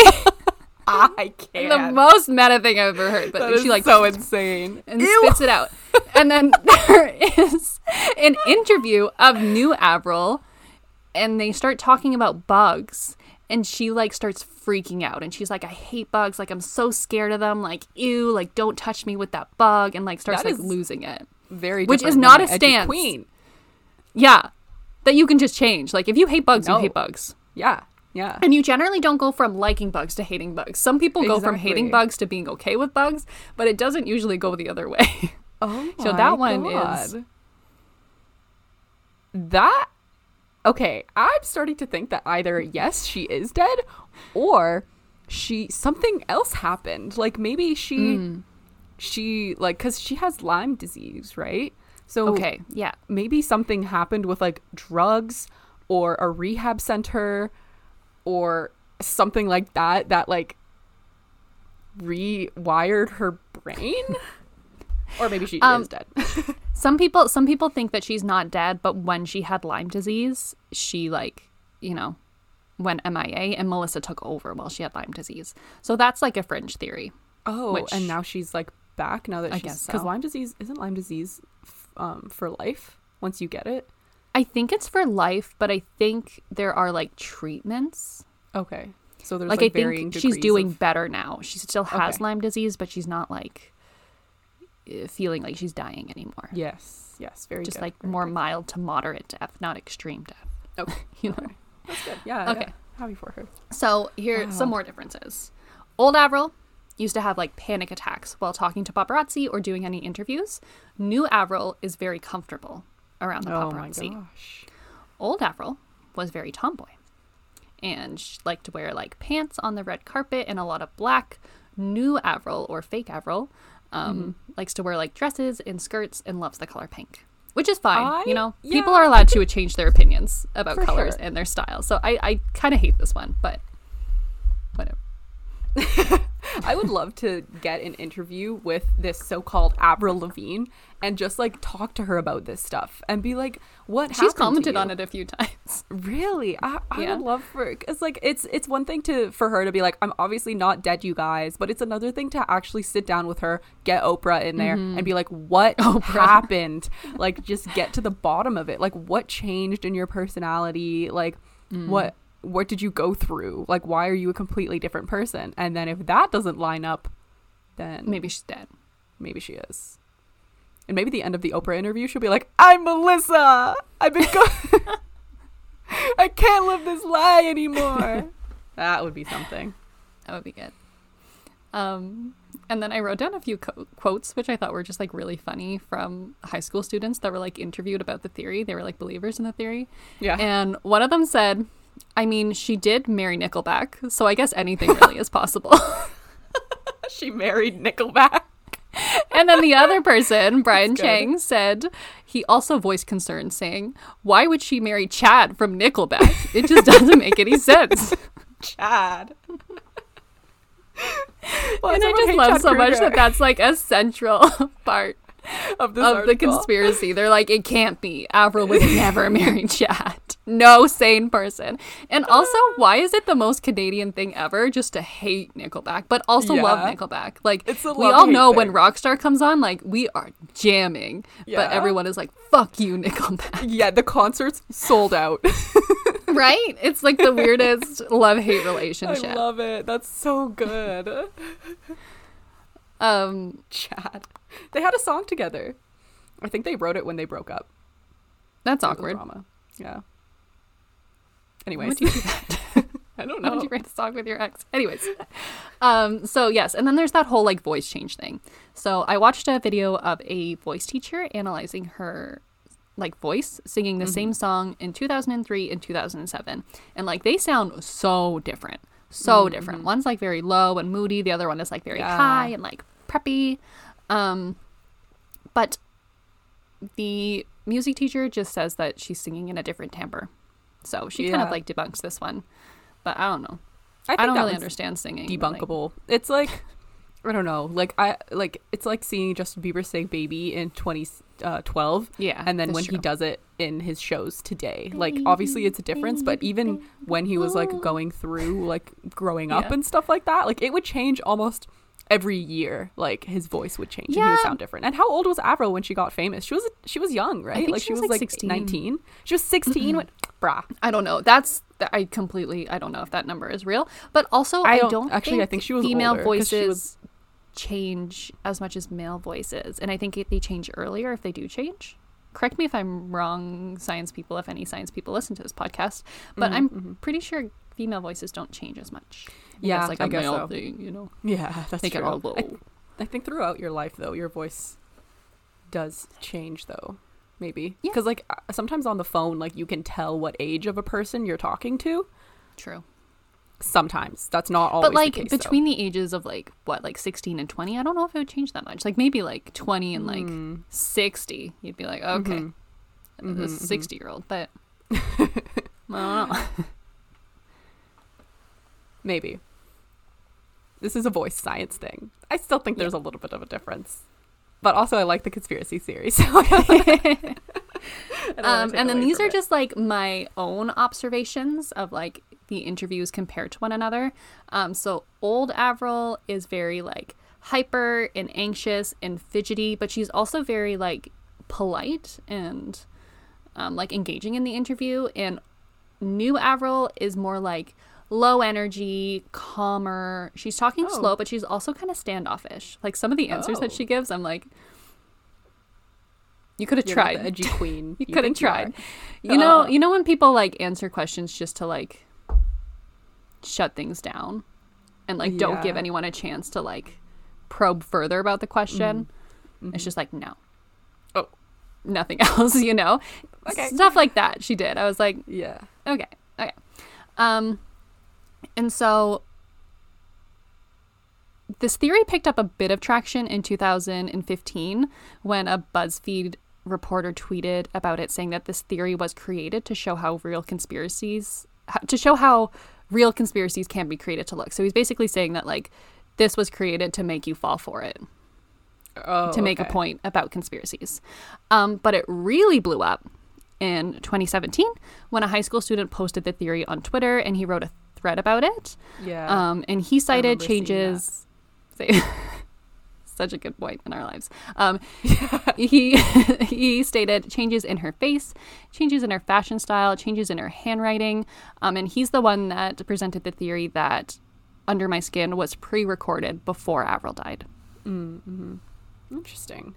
I can't. The most meta thing I've ever heard. But That is she like so insane. and spits it out. And then there is an interview of new Avril, and they start talking about bugs. and she like starts freaking out and she's like I hate bugs like I'm so scared of them like ew like don't touch me with that bug and like starts That like is losing it. Very Which is not a an stance. Queen. Yeah. That you can just change. Like if you hate bugs, No. you hate bugs. Yeah. Yeah. And you generally don't go from liking bugs to hating bugs. Some people go from hating bugs to being okay with bugs, but it doesn't usually go the other way. Oh So that one is- that okay. I'm starting to think that either yes, she is dead, or she something else happened. Like maybe she Hmm. She like because she has Lyme disease, right? So okay, yeah. maybe something happened with like drugs or a rehab center or something like that that like rewired her brain or maybe she Um, is dead Some people some people think that she's not dead, but when she had Lyme disease, she like, you know, went MIA and Melissa took over while she had Lyme disease. So that's like a fringe theory. oh which- and now she's like back now that I she's because so. lyme disease isn't lyme disease f- um for life once you get it I think it's for life, but I think there are like treatments. okay so there's like, like, I varying think she's doing of- better now. She still has Okay. Lyme disease, but she's not like uh, feeling like she's dying anymore. yes yes very Just good, like very more good. mild to moderate death, not extreme death. okay You know. okay. that's good yeah Okay. yeah. happy for her So here are some more differences. Old Avril used to have like panic attacks while talking to paparazzi or doing any interviews. New Avril is very comfortable around the oh my paparazzi. gosh Old Avril was very tomboy and she liked to wear like pants on the red carpet and a lot of black. New Avril or fake Avril um, Mm-hmm. likes to wear like dresses and skirts and loves the color pink, which is fine. I- you know, yeah, people are allowed to change their opinions about For colors sure. and their style. So I, I kind of hate this one, but whatever. I would love to get an interview with this so-called Avril Lavigne and just like talk to her about this stuff and be like, "What?" She's commented on it a few times. Really, I, I Yeah. would love for because like it's it's one thing to for her to be like, "I'm obviously not dead, you guys," but it's another thing to actually sit down with her, get Oprah in there, mm-hmm. and be like, "What Oprah. happened?" like, just get to the bottom of it. Like, what changed in your personality? Like, mm. what what did you go through? Like, why are you a completely different person? And then if that doesn't line up, then Maybe she's dead. maybe she is. And maybe the end of the Oprah interview, she'll be like, "I'm Melissa. I've been going. I can't live this lie anymore." that would be something. That would be good. Um, and then I wrote down a few co- quotes, which I thought were just like really funny from high school students that were like interviewed about the theory. They were like believers in the theory. Yeah. And one of them said, I mean, she did marry Nickelback, so I guess anything really is possible. she married Nickelback. and then the other person, Brian. Chang, said he also voiced concern, saying, Why would she marry Chad from Nickelback? It just doesn't make any sense. Chad. and I just love so much that that's like a central part of, this of the conspiracy. They're like, it can't be. Avril would never marry Chad. No sane person. And also, why is it the most Canadian thing ever just to hate Nickelback, but also love Nickelback? Like, we all know when. Rockstar comes on, like, we are jamming. Yeah. But everyone is like, fuck you, Nickelback. Yeah, the concerts sold out. right? It's like the weirdest love hate relationship. I love it. That's so good. um, Chad. They had a song together. I think they wrote it when they broke up. that's awkward. Drama. Yeah. Why Anyways, would you do that? I don't know. would you write a song with your ex? Anyways, um, so yes, and then there's that whole like voice change thing. So I watched a video of a voice teacher analyzing her like voice singing the Mm-hmm. same song in 2003 and 2007, and like they sound so different, so different. One's like very low and moody, the other one is like very Mm-hmm. Yeah. high and like preppy. Um, but the music teacher just says that she's singing in a different timbre. So she kind of like debunks this one. But I don't know. I, I, don't really understand singing. but, like- Debunkable. It's like I don't know. Like I like it's like seeing Justin Bieber say "baby" in 2012, uh, yeah. and then that's when he does it in his shows today. Like obviously it's a difference, but even when he was like going through like growing up Yeah. and stuff like that, like it would change almost every year, like his voice would change and he would sound different. And how old was Avril when she got famous? She was she was young, right? think like she she was, was like, like 16. 19. She was 16 when brah. I don't know. That's I completely I don't know if that number is real, but also I I don't- don't, actually, I think she was female older, voices was- change as much as male voices, and I think they change earlier if they do change. Correct me if I'm wrong, science people, if any science people listen to this podcast, but mm-hmm, I'm mm-hmm. pretty sure female voices don't change as much. I Mm-hmm, Yeah, that's like I a guess male so. thing, you know. Yeah, that's true. all low. I, I think throughout your life though, your voice does change though. Maybe Yeah. because like uh, sometimes on the phone, like you can tell what age of a person you're talking to. True. Sometimes that's not always. but like the case, though. between the ages of like what like 16 and 20 i don't know if it would change that much like maybe like 20 and like Mm. 60 you'd be like okay Mhm. a Mhm, 60 year old but i don't know maybe this is a voice science thing. I still think there's a little bit of a difference, but also I like the conspiracy theory. So I don't wanna um, and then these are it. just like my own observations of like the interviews compared to one another um, so old avril is very like hyper and anxious and fidgety but she's also very like polite and um, like engaging in the interview and new avril is more like low energy calmer she's talking Oh. slow but she's also kind of standoffish like some of the answers that Oh. she gives i'm like you could have tried edgy queen. you could have think you tried. You know, Uh. you know when people like answer questions just to like shut things down and like don't give anyone a chance to like probe further about the question. It's just like no. Mm-hmm. Oh. Nothing else, you know? Okay. Stuff like that she did. I was like, Yeah. okay. Okay. Um and so this theory picked up a bit of traction in 2015 when a BuzzFeed reporter tweeted about it saying that this theory was created to show how real conspiracies to show how real conspiracies can be created to look. So he's basically saying that like this was created to make you fall for it Oh, to make a point about conspiracies. Um, but it really blew up in 2017 when a high school student posted the theory on Twitter and he wrote a thread about it. Yeah. Um, and he cited changes. Such a good point in our lives. Um, he he stated changes in her face, changes in her fashion style, changes in her handwriting, um, and he's the one that presented the theory that "Under My Skin" was pre-recorded before Avril died. Mm-hmm. Interesting.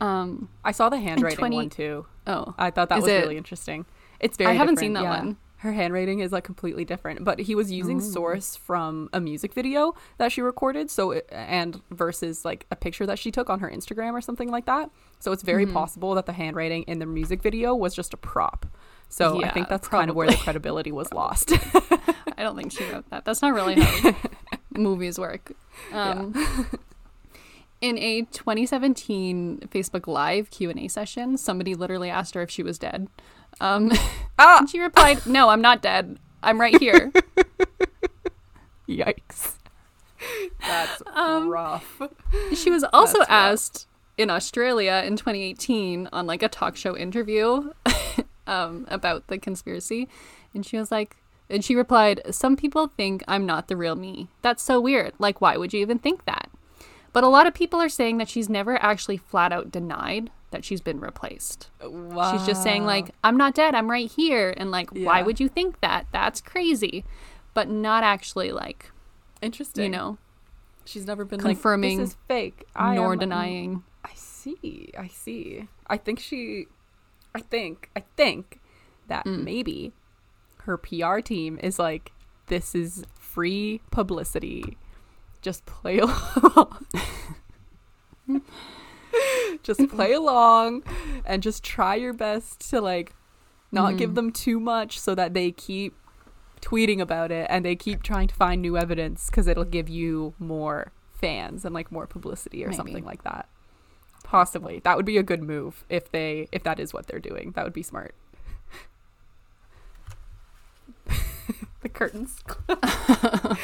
Um, I saw the handwriting 20 one too. oh, I thought that was it- really interesting. It's very. I haven't seen that yeah. one. Her handwriting is like completely different, but he was using source from a music video that she recorded. So it, and versus like a picture that she took on her Instagram or something like that. So it's very possible that the handwriting in the music video was just a prop. So I think that's kind of where the credibility was lost. I don't think she wrote that. That's not really how movies work. Um, In a 2017 Facebook Live Q&A session, somebody literally asked her if she was dead. Um, ah, and she replied, "No, I'm not dead. I'm right here." yikes. That's Um, rough. She was also That's rough. asked in Australia in 2018 on like a talk show interview um, about the conspiracy, and she was like, and she replied, "Some people think I'm not the real me. That's so weird. Like, why would you even think that?" But a lot of people are saying that she's never actually flat out denied that she's been replaced. Wow. She's just saying like, "I'm not dead. I'm right here," and like, why would you think that? That's crazy, but not actually like interesting. you know, she's never been confirming like, this is fake, I nor am- denying. I see. I see. I think she I think I think that Mm. maybe her PR team is like this is free publicity. Just play along. just play along and just try your best to like not give Mhm. them too much so that they keep tweeting about it and they keep trying to find new evidence because it'll give you more fans and like more publicity or Maybe. something like that. Possibly. That would be a good move if they if that is what they're doing. That would be smart. The curtains.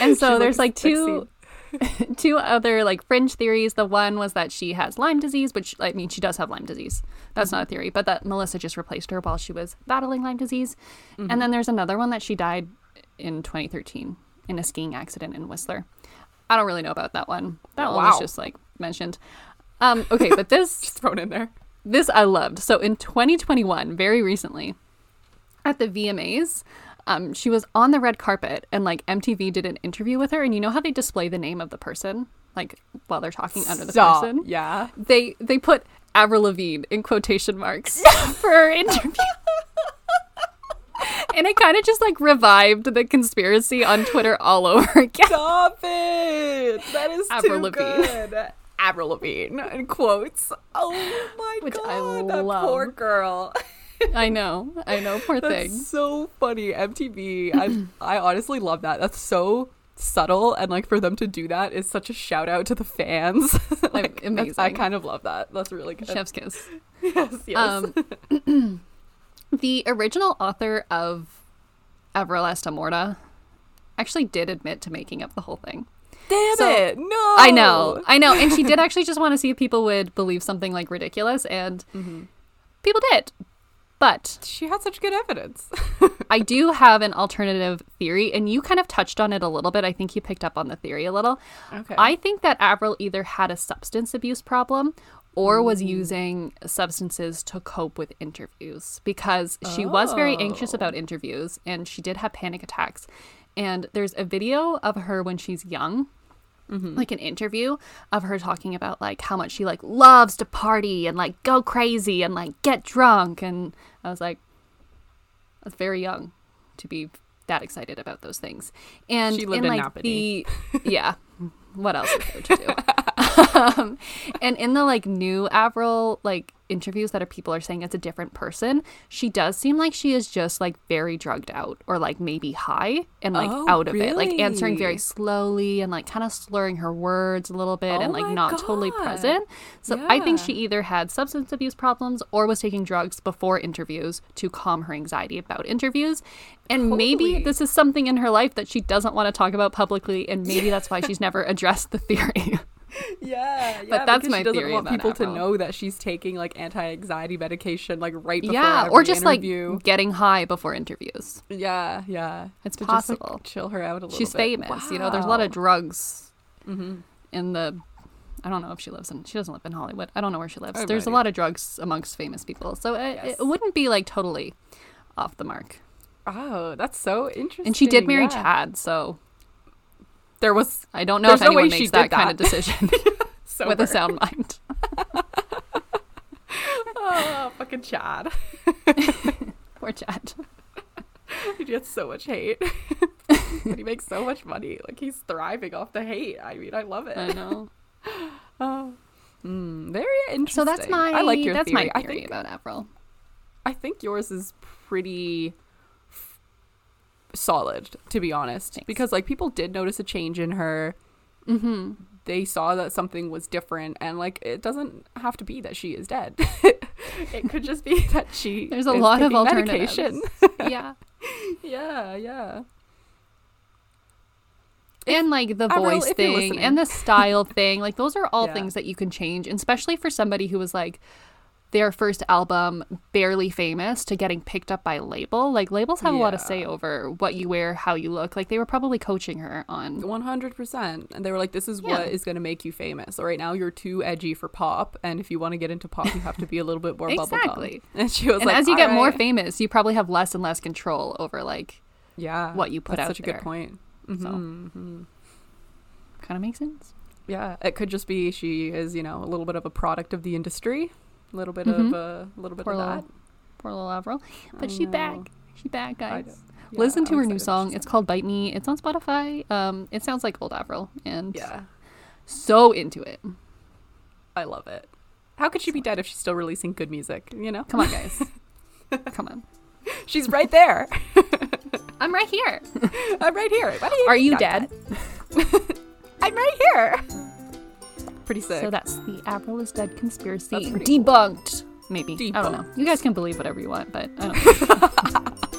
And so there's like two two other like fringe theories. The one was that she has Lyme disease, which I mean she does have Lyme disease. That's not a theory, but that Melissa just replaced her while she was battling Lyme disease. And then there's another one that she died in 2013 in a skiing accident in Whistler. I don't really know about that one. That Oh, one was just like mentioned. Um, okay, but this Just thrown in there. this I loved. So in 2021, very recently, at the VMAs, um, she was on the red carpet and like MTV did an interview with her, and you know how they display the name of the person like while they're talking under the person. Yeah. They they put Avril Lavigne in quotation marks for her interview. And it kind of just like revived the conspiracy on Twitter all over again. Stop it. That is Avril too Lavigne. good. Avril Lavigne in quotes. Oh my Which I god, that poor girl. I know, I know, poor That's thing. so funny. MTV. I I honestly love that. That's so subtle and like for them to do that is such a shout out to the fans. like, that's- I amazing. kind of love that. That's really good. Chef's kiss. yes, yes. Um, the original author of Esta Morta actually did admit to making up the whole thing. Damn so- it. No. I know, I know, and she did actually just want to see if people would believe something like ridiculous, and Mm-hmm. people did. But She had such good evidence. I do have an alternative theory, and you kind of touched on it a little bit. I think you picked up on the theory a little. Okay. I think that Avril either had a substance abuse problem or was Mm. using substances to cope with interviews because she was very anxious Oh. about interviews and she did have panic attacks. And there's a video of her when she's young. Mm-hmm. Like an interview of her talking about like how much she like loves to party and like go crazy and like get drunk and I was like i was very young to be that excited about those things. And She lived in in like Napanee. the yeah, what else is there to do? um, and in the like new Avril like interviews that are people are saying it's a different person, she does seem like she is just like very drugged out or like maybe high and like Oh, out of it, like answering very slowly and like kind of slurring her words a little bit Oh and like not totally present. So I think she either had substance abuse problems or was taking drugs before interviews to calm her anxiety about interviews. And maybe this is something in her life that she doesn't want to talk about publicly, and maybe that's why she's never addressed the theory. Yeah, yeah. But that's my she doesn't theory want people to know that she's taking like anti-anxiety medication like right before yeah, or just interview. like getting high before interviews. yeah, yeah. It's To just, like, possible. chill her out a little She's bit. famous, you know. There's a lot of drugs Mm-hmm. in the. I don't know if she lives in. She doesn't live in Hollywood. I don't know where she lives. Have There's a lot of drugs amongst famous people, so it, Yes. it wouldn't be like totally off the mark. Oh, that's so interesting. And she did marry yeah. Chad, so There was I don't know There's if no anyone she makes that, did kind of decision with a sound mind. Oh, fucking Chad. Poor Chad. he gets so much hate. but he makes so much money. Like he's thriving off the hate. I mean, I love it. I know. Oh. Mm, very interesting. So that's my. I like your that's theory. my I think about Avril. I think yours is pretty solid, to be honest. Thanks. Because like people did notice a change in her. Mm-hmm. They saw that something was different, and like it doesn't have to be that she is dead. it could just be that she. There's a lot of alternatives. yeah. yeah, yeah. and like the voice you're thing and the style thing like those are all Yeah. things that you can change and especially for somebody who was like their first album barely famous to getting picked up by a label like labels have a lot of say over what you wear how you look like they were probably coaching her on One hundred percent, and they were like, "This is Yeah. what is going to make you famous." So right now, you're too edgy for pop, and if you want to get into pop, you have to be a little bit more bubblegum. Exactly. And she was and like, as you get more famous you probably have less and less control over like yeah, what you put that's out such a there. good point. So. Mhm, mhm. kind of makes sense Yeah, it could just be she is, you know, a little bit of a product of the industry, a little bit Mhm. of a little bit Poor of little- that. poor little avril I but she know. back she back guys. Yeah, listen to I'm her new song it's called bite me it's on spotify um it sounds like old avril and. Yeah, so into it I love it. How could she be dead if she's still releasing good music? You know, Come on, guys. Come on. she's right there. I'm right here. I'm right here. Are you not dead? I'm right here. Pretty sick. So that's the Avril is dead conspiracy pretty cool. debunked. Maybe I don't know. You guys can believe whatever you want, but I don't.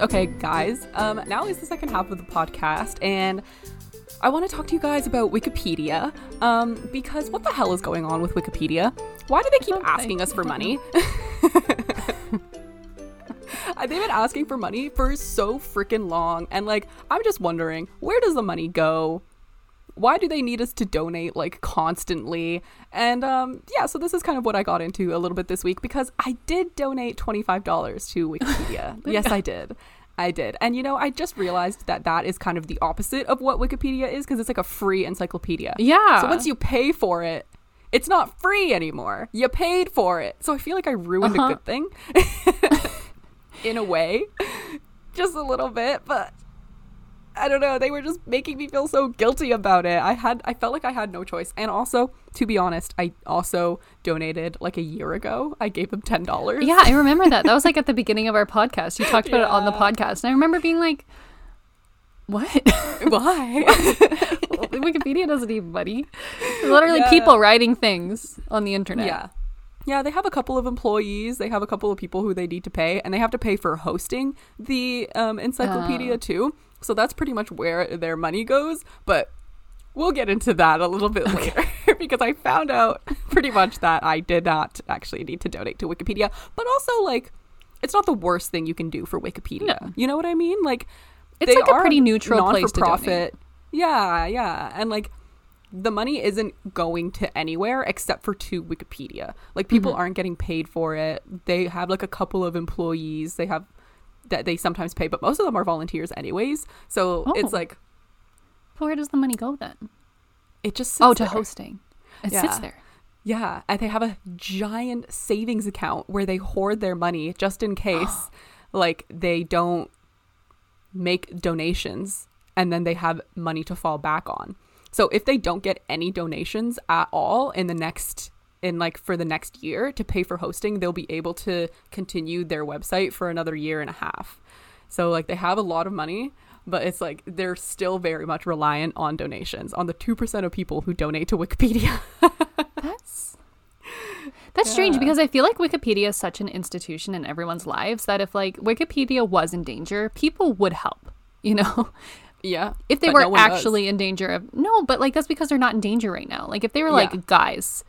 Okay, guys. Um, now is the second half of the podcast, and I want to talk to you guys about Wikipedia. Um, because what the hell is going on with Wikipedia? Why do they keep asking us for money? They've been asking for money for so freaking long, and like, I'm just wondering, where does the money go? Why do they need us to donate like constantly? And um, yeah, so this is kind of what I got into a little bit this week because I did donate $25 to Wikipedia. yes, I did. I did. And you know, I just realized that that is kind of the opposite of what Wikipedia is because it's like a free encyclopedia. Yeah. So once you pay for it, it's not free anymore. You paid for it. So I feel like I ruined Uh-huh. a good thing in a way. Just a little bit, but I don't know. They were just making me feel so guilty about it. I had I felt like I had no choice. And also, to be honest, I also donated like a year ago. I gave them $10. Yeah, I remember that. That was like at the beginning of our podcast. You talked about it on the podcast. And I remember being like, what? Why? Wikipedia doesn't need money. Literally Yeah. people writing things on the internet. Yeah. Yeah, they have a couple of employees. They have a couple of people who they need to pay, and they have to pay for hosting the um, encyclopedia Oh. too. So that's pretty much where their money goes. But we'll get into that a little bit later because I found out pretty much that I did not actually need to donate to Wikipedia. But also, like, it's not the worst thing you can do for Wikipedia. No. You know what I mean? Like, It's like a pretty neutral place to non-for-profit. Yeah, yeah, and like the money isn't going to anywhere except for to Wikipedia. Like people Mm-hmm. aren't getting paid for it. They have like a couple of employees. They have that they sometimes pay, but most of them are volunteers anyways. So Oh. it's like But where does the money go then? it just Oh, to there. hosting. It Yeah. sits there. Yeah, and they have a giant savings account where they hoard their money just in case like they don't make donations and then they have money to fall back on. So if they don't get any donations at all in the next in like for the next year to pay for hosting, they'll be able to continue their website for another year and a half. So like they have a lot of money, but it's like they're still very much reliant on donations, on the 2% of people who donate to Wikipedia. That's that's strange because I feel like Wikipedia is such an institution in everyone's lives that if like Wikipedia was in danger, people would help. You know, Yeah. if they were no one does. actually in danger of no, but like that's because they're not in danger right now. Like if they were like, Yeah. guys,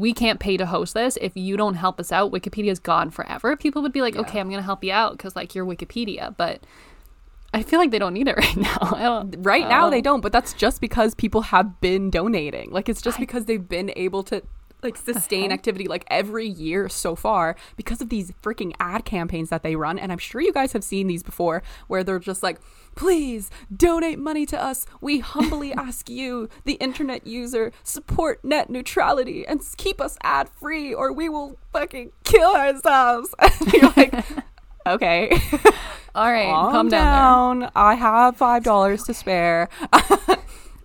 we can't pay to host this. If you don't help us out, Wikipedia's gone forever. People would be like, Yeah. okay, I'm gonna help you out because like you're Wikipedia, but. I feel like they don't need it right now. Right now they Oh. don't, but that's just because people have been donating. Like it's just I- because they've been able to like sustain activity like every year so far because of these freaking ad campaigns that they run and I'm sure you guys have seen these before where they're just like please donate money to us we humbly ask you the internet user support net neutrality and keep us ad free or we will fucking kill ourselves and you're like okay All right, calm calm down. down. I have five dollars to spare.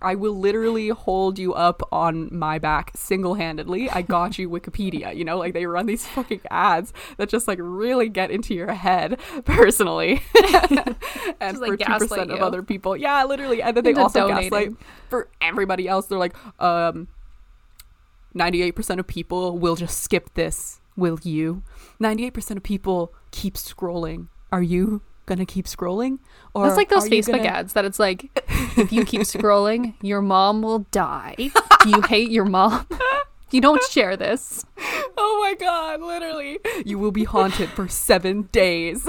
I will literally hold you up on my back single handedly. I got you, Wikipedia. You know, like they run these fucking ads that just like really get into your head personally. and Just, for like, 2% gaslight of other people. Yeah, literally. And then they Into also donating. gaslight for everybody else. They're like, um, 98% of people will just skip this. Will you? 98% of people keep scrolling. Are you to keep scrolling? Or That's like those Facebook gonna- ads that it's like, if you keep scrolling, your mom will die. Do you hate your mom? You don't share this. Oh my god, literally. You will be haunted for 7 days.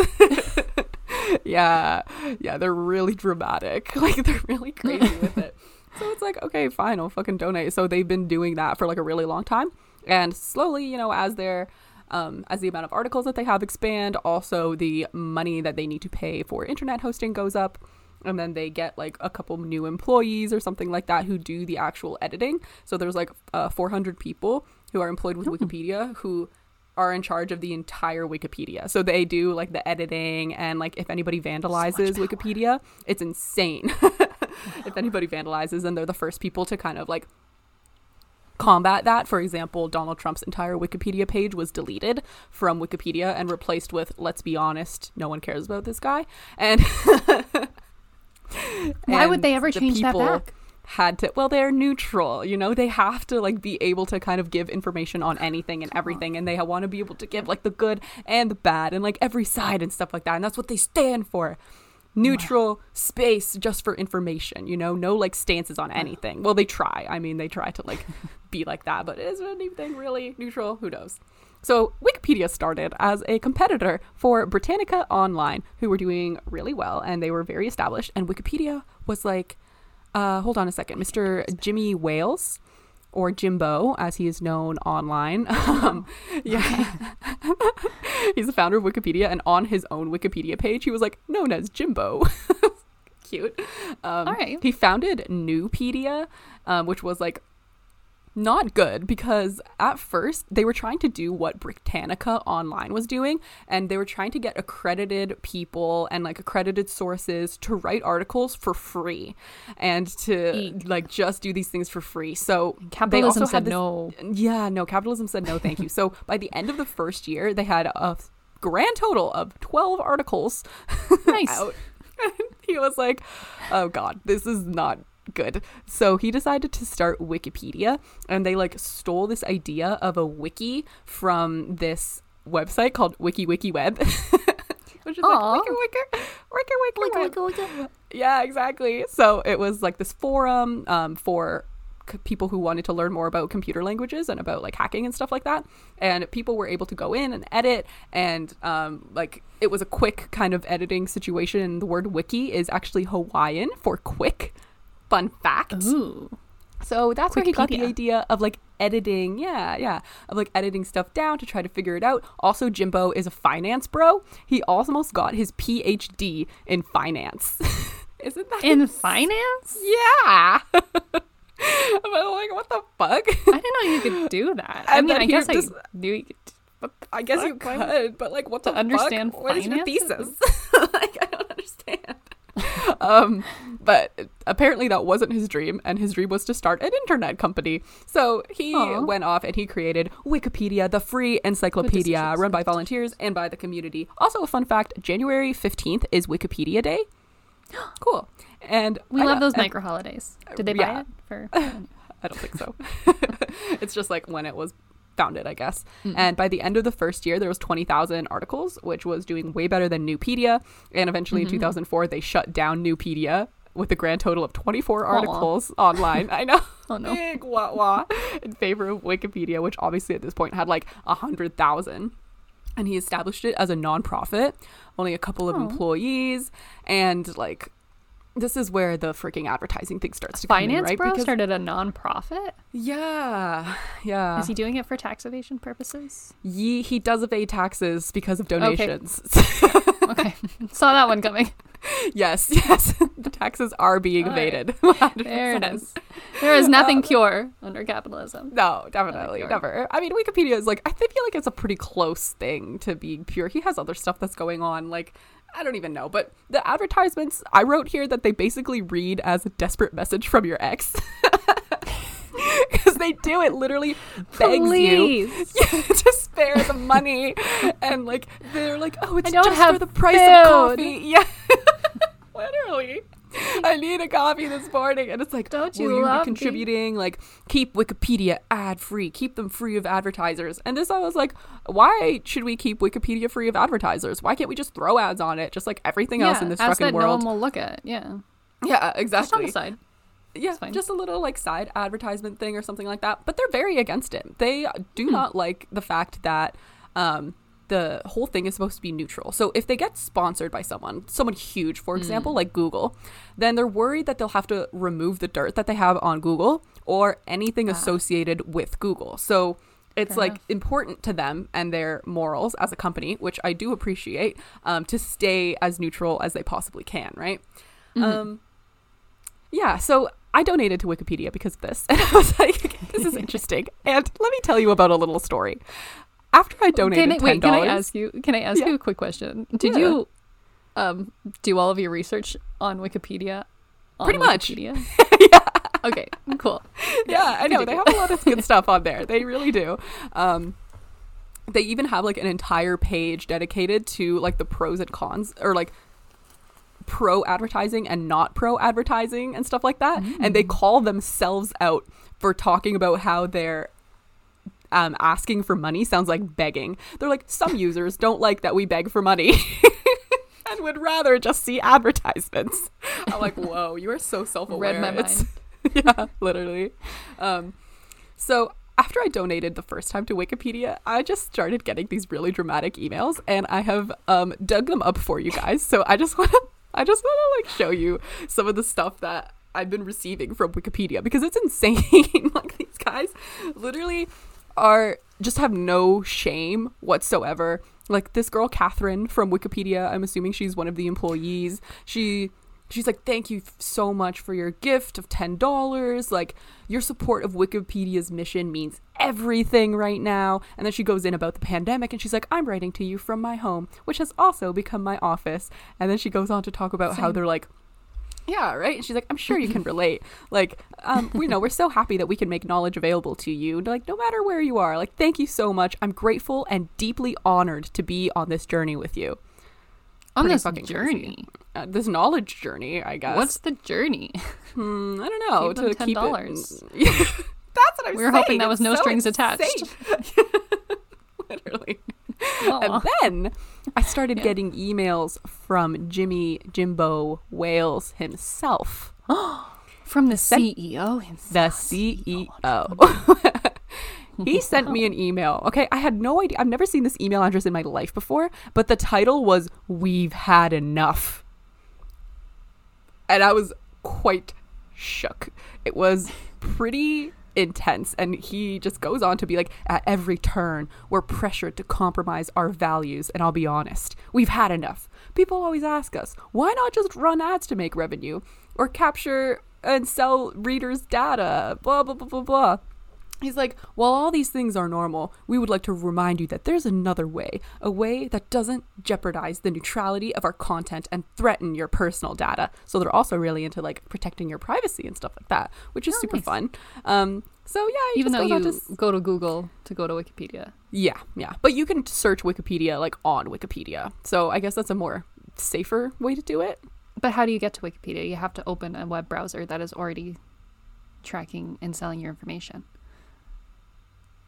yeah. Yeah, they're really dramatic. Like they're really crazy with it. So it's like, okay, fine, I'll fucking donate. So they've been doing that for like a really long time. And slowly, you know, as their um, as the amount of articles that they have expand, also the money that they need to pay for internet hosting goes up. And then they get like a couple new employees or something like that who do the actual editing. So there's like uh, 400 people who are employed with Wikipedia who are in charge of the entire Wikipedia. So they do like the editing and like if anybody vandalizes power. Wikipedia, it's insane. if anybody vandalizes, then they're the first people to kind of like combat that. For example, Donald Trump's entire Wikipedia page was deleted from Wikipedia and replaced with "Let's be honest, no one cares about this guy." And Why would they ever the change that back? Had to. Well, they're neutral. You know, they have to like be able to kind of give information on anything and everything, and they want to be able to give like the good and the bad and like every side and stuff like that. And that's what they stand for. Neutral space just for information, you know, no like stances on anything. Well, they try. I mean, they try to like be like that, but is anything really neutral? Who knows? So, Wikipedia started as a competitor for Britannica Online, who were doing really well and they were very established. And Wikipedia was like, uh, hold on a second, Mr. Jimmy Wales, or Jimbo, as he is known online. Um, yeah. He's the founder of Wikipedia, and on his own Wikipedia page, he was like known as Jimbo. Cute. Um, All right. He founded Nupedia, um, which was like not good because at first they were trying to do what Britannica Online was doing, and they were trying to get accredited people and like accredited sources to write articles for free and to Eek. like just do these things for free. So they Capitalism also said this- no. yeah, no, capitalism said no, thank you. so by the end of the first year, they had a grand total of 12 articles Nice. out. he was like, oh God, this is not good. So he decided to start Wikipedia and they like stole this idea of a wiki from this website called Wiki Wiki Web. Which is like wiki wiki wiki wiki web. Like, like, like, Yeah, exactly. So it was like this forum um, for c- people who wanted to learn more about computer languages and about like hacking and stuff like that. And people were able to go in and edit, and um, like it was a quick kind of editing situation. The word wiki is actually Hawaiian for quick. Fun fact. Ooh. So that's where he got the idea of like editing, yeah, yeah, of like editing stuff down to try to figure it out. Also, Jimbo is a finance bro. He almost got his PhD in finance. Isn't that In finance? yeah? I'm like, what the fuck? I didn't know you could do that. I mean, I guess just- I knew you could. I guess you fuck? Would- could, but like, what To the understand fuck? What is your thesis? like, I don't understand. um, but apparently that wasn't his dream, and his dream was to start an internet company. So he Aw. went off and he created Wikipedia, the free encyclopedia run by volunteers and by the community. Also, a fun fact: January fifteenth is Wikipedia Day. cool. And We I love know- those and- micro holidays. Did they yeah. buy it for? I don't think so. it's just like when it was founded, I guess. And by the end of the first year, there was 20,000 articles, which was doing way better than Nupedia. And eventually in mm-hmm. 2004, they shut down Nupedia with a grand total of 24 articles online. I know. Oh, no. Big wah wah in favor of Wikipedia, which obviously at this point had like 100,000 and he established it as a nonprofit, only a couple of Oh. employees, and like this is where the freaking advertising thing starts to come in, Finance right? Bro Because- started a non-profit. yeah, yeah. Is he doing it for tax evasion purposes? Ye, he does evade taxes because of donations. Okay, saw that one coming. yes, yes. the taxes are being All right. evaded. There it 100%. is. There is nothing um, pure under capitalism. No, definitely, never. I mean, Wikipedia is like I feel like it's a pretty close thing to being pure. He has other stuff that's going on, like I don't even know. But the advertisements I wrote here that they basically read as a desperate message from your ex. Because they do it literally begs you Please. to spare the money and like they're like oh it's I don't just have for the price food. of coffee yeah literally i need a coffee this morning and it's like Don't will you you love me? contributing like keep wikipedia ad free keep them free of advertisers and this i was like why should we keep wikipedia free of advertisers why can't we just throw ads on it just like everything else in this fucking that no world one will look at. Yeah, yeah just on exactly the side. yeah, just a little like side advertisement thing or something like that. But they're very against it. They do Hmm. not like the fact that um, the whole thing is supposed to be neutral. So if they get sponsored by someone, someone huge, for example, Hmm. like Google, then they're worried that they'll have to remove the dirt that they have on Google or anything associated with Google. So it's Ah. Fair like enough. important to them and their morals as a company, which I do appreciate, um, to stay as neutral as they possibly can, right? Mm-hmm. Um, yeah, so I donated to Wikipedia because of this. And I was like, this is interesting. and let me tell you about a little story. After I donated Can I, $10, wait, can I ask you? Can I ask Yeah. you a quick question? Did Yeah. you um, do all of your research on Wikipedia? On Pretty much. Wikipedia? yeah, Okay, cool. yeah, I know. They have a lot of good stuff on there. They really do. Um, they even have like an entire page dedicated to like the pros and cons or like pro advertising and not pro advertising and stuff like that. And they call themselves out for talking about how they're um, asking for money sounds like begging. They're like, some users don't like that we beg for money. and would rather just see advertisements. I'm like, whoa, you are so self aware. Read my mind. yeah, literally. Um, so after I donated the first time to Wikipedia, I just started getting these really dramatic emails, and I have um, dug them up for you guys. So I just want to, I just want to like show you some of the stuff that I've been receiving from Wikipedia because it's insane. like these guys, literally are just have no shame whatsoever. Like this girl Catherine from Wikipedia, I'm assuming she's one of the employees. She she's like, "Thank you so much for your gift of ten dollars. Like your support of Wikipedia's mission means everything right now." And then she goes in about the pandemic, and she's like, "I'm writing to you from my home, which has also become my office." And then she goes on to talk about how they're like. Yeah, right. And she's like, I'm sure you can relate. Like, um, we know we're so happy that we can make knowledge available to you. Like, no matter where you are. Like, thank you so much. I'm grateful and deeply honored to be on this journey with you. On Pretty this fucking journey. Uh, this knowledge journey, I guess. What's the journey? Hmm, I don't know. To keep $10. it. That's what I'm saying. We were saying. hoping that was It's no so strings attached. Literally. Aw. And then I started Yeah. getting emails from Jimmy Jimbo Wales himself, From the Sent- CEO himself. the CEO. he sent me an email. Okay, I had no idea. I've never seen this email address in my life before, but the title was We've Had Enough. And I was quite shook. It was pretty intense. And he just goes on to be like at every turn we're pressured to compromise our values. And I'll be honest we've had enough. People always ask us why not just run ads to make revenue or capture and sell readers data? Blah blah blah blah blah He's like, while all these things are normal, we would like to remind you that there's another way, a way that doesn't jeopardize the neutrality of our content and threaten your personal data. So they're also really into like protecting your privacy and stuff like that, which is Oh, super nice. fun. Um, so yeah, Even just though you to s- go to Google to go to Wikipedia. yeah, yeah, but you can search Wikipedia like on Wikipedia. So I guess that's a more safer way to do it. But how do you get to Wikipedia? You have to open a web browser that is already tracking and selling your information.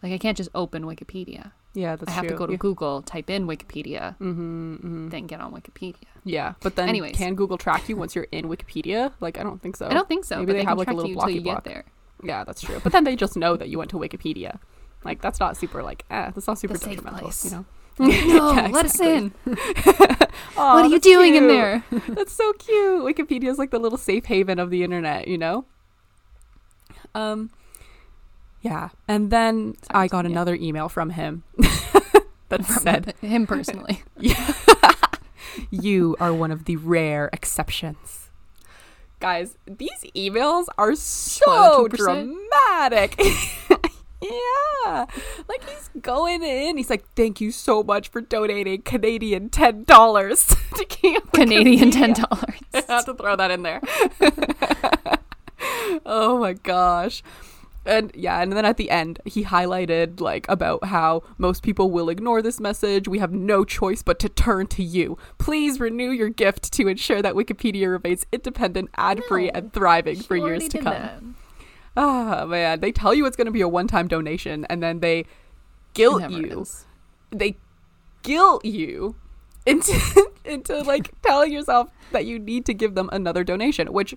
Like I can't just open Wikipedia. Yeah, that's right. I have true. to go to yeah. Google, type in Wikipedia, Mm-hmm, mm-hmm. then get on Wikipedia. Yeah, but then Anyways. can Google track you once you're in Wikipedia? Like, I don't think so. I don't think so. Maybe but they they have, like, a little blocky get block. there. Yeah, that's true. But then they just know that you went to Wikipedia. Like that's not super like eh, that's not super The safe detrimental, place. you know. No, Yeah, let us in. Aw, what are you doing in there? That's so cute. Wikipedia is like the little safe haven of the internet, you know? Um yeah. And then Sorry, I got yeah. another email from him that From said, him personally. You are one of the rare exceptions. Guys, these emails are so 2%? dramatic. yeah. Like he's going in. He's like, thank you so much for donating Canadian $10 to Camp Canadian Wikipedia." ten dollars. I had to throw that in there. oh my gosh. And yeah, and then at the end, he highlighted like about how most people will ignore this message. We have no choice but to turn to you. Please renew your gift to ensure that Wikipedia remains independent, ad free, No, and thriving for years to come. Ah, man, they tell you it's going to be a one-time donation, and then they guilt you they guilt you into into like telling yourself that you need to give them another donation, which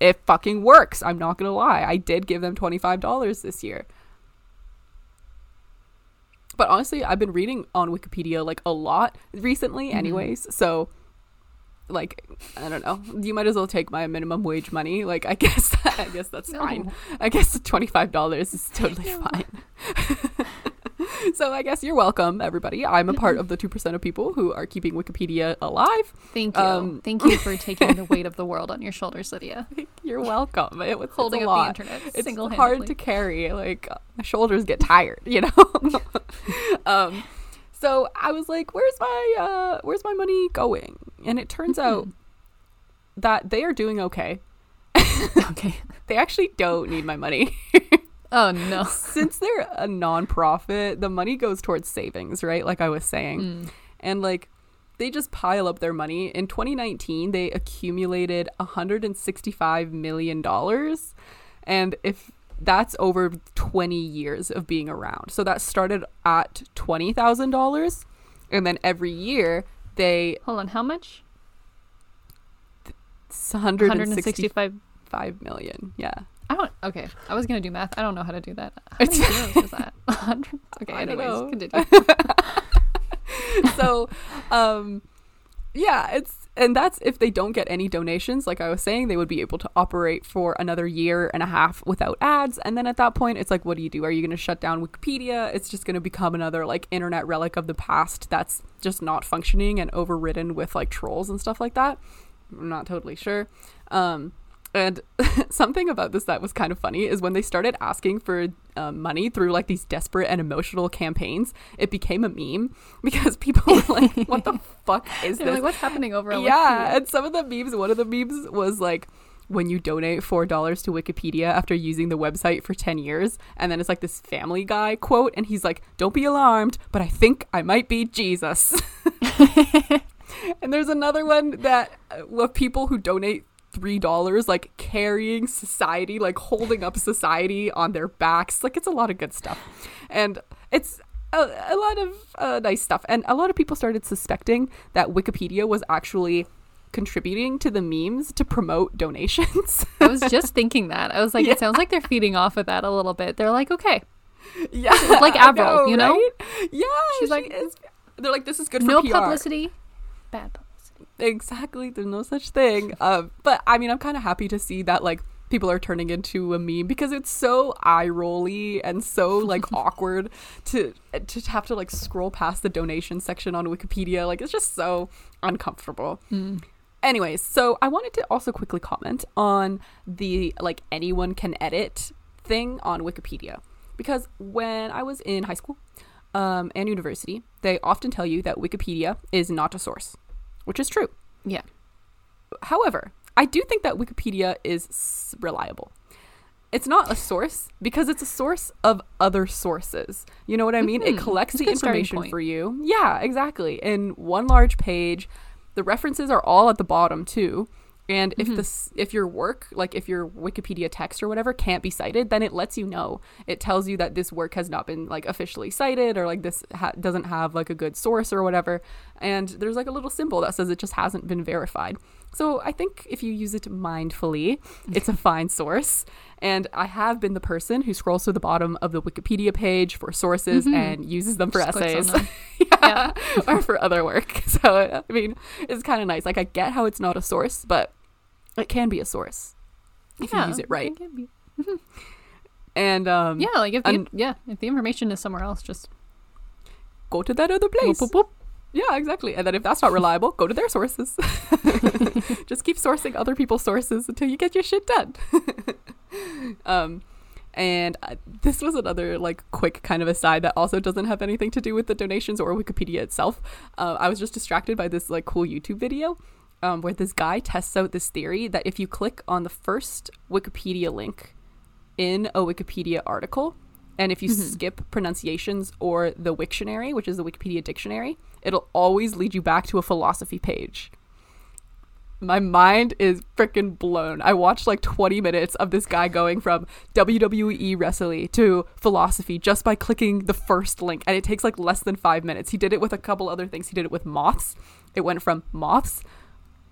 it fucking works. I'm not gonna lie. I did give them twenty five dollars this year. But honestly, I've been reading on Wikipedia like a lot recently, Mhm. anyways. So, like, I don't know. You might as well take my minimum wage money. Like, I guess I guess that's fine. I guess twenty five dollars is totally No. fine. so I guess you're welcome, everybody. I'm a part of the two percent of people who are keeping Wikipedia alive. Thank you. Um, Thank you for taking the weight of the world on your shoulders, Lydia. You're welcome. It was Holding up lot. the internet It's hard to carry. Like my shoulders get tired, you know. um, so I was like, "Where's my uh, Where's my money going?" And it turns out Hmm. that they are doing okay. okay. They actually don't need my money. Oh no. Since they're a nonprofit, the money goes towards savings, right? Like I was saying. Mm. and like they just pile up their money in 2019 they accumulated 165 million dollars and if that's over 20 years of being around so that started at $20000 and then every year they Hold on, how much? it's 165 165. million. Yeah. I don't. Okay, I was gonna do math. I don't know how to do that. How many zeros is that? 100. Okay, anyways, continue. so um yeah it's and that's if they don't get any donations like i was saying they would be able to operate for another year and a half without ads and then at that point it's like what do you do are you going to shut down wikipedia it's just going to become another like internet relic of the past that's just not functioning and overridden with like trolls and stuff like that i'm not totally sure um and something about this that was kind of funny is when they started asking for um, money through like these desperate and emotional campaigns, it became a meme because people were like, "What the fuck is They're this?" like, what's happening over? yeah, and some of the memes, one of the memes was like, when you donate four dollars to Wikipedia after using the website for ten years, and then it's like this Family Guy quote, and he's like, "Don't be alarmed, but I think I might be Jesus." and there's another one that uh, of people who donate three dollars, like carrying society, like holding up society on their backs. Like it's a lot of good stuff, and it's a, a lot of uh, nice stuff. And a lot of people started suspecting that Wikipedia was actually contributing to the memes to promote donations. I was just thinking that. I was like, Yeah. it sounds like they're feeding off of that a little bit. They're like, okay, yeah, like Avril, you know? right? Yeah, She's she like- is. They're like, this is good for no PR. publicity, bad publicity. Exactly. There's no such thing. Um, but I mean, I'm kind of happy to see that like people are turning into a meme because it's so eye rolly and so like awkward to to have to like scroll past the donation section on Wikipedia. Like it's just so uncomfortable. Anyways, so I wanted to also quickly comment on the like anyone can edit thing on Wikipedia because when I was in high school um, and university, they often tell you that Wikipedia is not a source, which is true. Yeah. However, I do think that Wikipedia is s- reliable. It's not a source because it's a source of other sources. You know what I mean? It Mhm. collects a the information for you. Yeah, exactly. In one large page, the references are all at the bottom too. And if Mm-hmm. this if your work, like if your Wikipedia text or whatever can't be cited, then it lets you know. It tells you that this work has not been like officially cited or like this ha- doesn't have like a good source or whatever. And there's like a little symbol that says it just hasn't been verified. So I think if you use it mindfully, it's a fine source. And I have been the person who scrolls to the bottom of the Wikipedia page for sources and uses them for Mm-hmm. Just essays. them. yeah. or for other work. So I mean, it's kind of nice. Like I get how it's not a source, but it can be a source if you use it right. can be. And um, Yeah, like if the, and- yeah, if the information is somewhere else, just go to that other place. whoop, whoop, whoop. Yeah, exactly. And then if that's not reliable, go to their sources. Just keep sourcing other people's sources until you get your shit done. um, and uh, this was another like quick kind of aside that also doesn't have anything to do with the donations or Wikipedia itself. Uh, I was just distracted by this like cool YouTube video um, where this guy tests out this theory that if you click on the first Wikipedia link in a Wikipedia article, and if you skip pronunciations or the Wiktionary, which is the Wikipedia dictionary, it'll always lead you back to a philosophy page. My mind is freaking blown. I watched like 20 minutes of this guy going from WWE wrestling to philosophy just by clicking the first link, and it takes like less than five minutes. He did it with a couple other things. He did it with moths. It went from moths,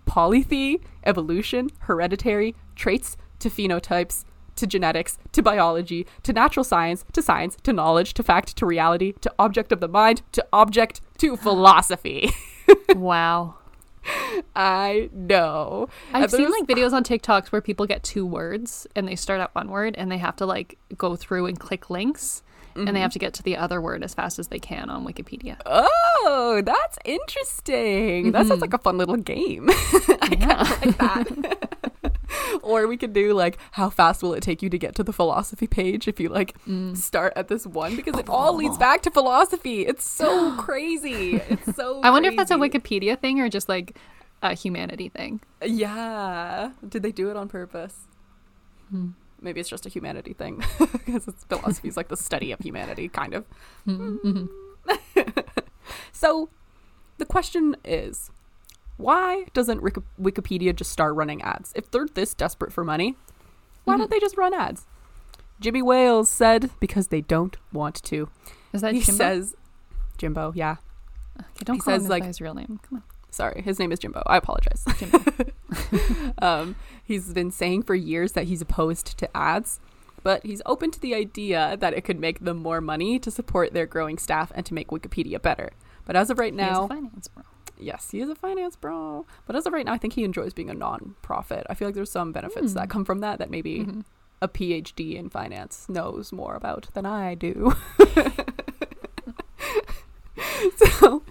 polythy, evolution, hereditary, traits to phenotypes to genetics to biology to natural science to science to knowledge to fact to reality to object of the mind to object to philosophy. wow. I know. I've seen like videos on TikToks where people get two words and they start at one word and they have to like go through and click links and Mm-hmm. they have to get to the other word as fast as they can on Wikipedia. Oh, that's interesting. That sounds like a fun little game. I kind of like that. or we could do like how fast will it take you to get to the philosophy page if you like start at this one because it all leads back to philosophy. It's so crazy. It's so I wonder if that's a. Wikipedia thing or just like a humanity thing. Yeah. Did they do it on purpose? Hmm. Maybe it's just a humanity thing because it's philosophy is like the study of humanity, kind of. Mm-hmm. so, the question is, why doesn't Wiki- Wikipedia just start running ads? If they're this desperate for money, why Mm-hmm. don't they just run ads? Jimmy Wales said because they don't want to. Is that he Jimbo? says, Jimbo, yeah. okay, don't he call says, him like- by his real name. Come on. Sorry, his name is Jimbo. I apologize. Jimbo. um, he's been saying for years that he's opposed to ads, but he's open to the idea that it could make them more money to support their growing staff and to make Wikipedia better. But as of right now, finance bro. Yes, he is a finance bro. But as of right now, I think he enjoys being a non-profit. I feel like there's some benefits that come from that that maybe Mhm. a PhD in finance knows more about than I do. so,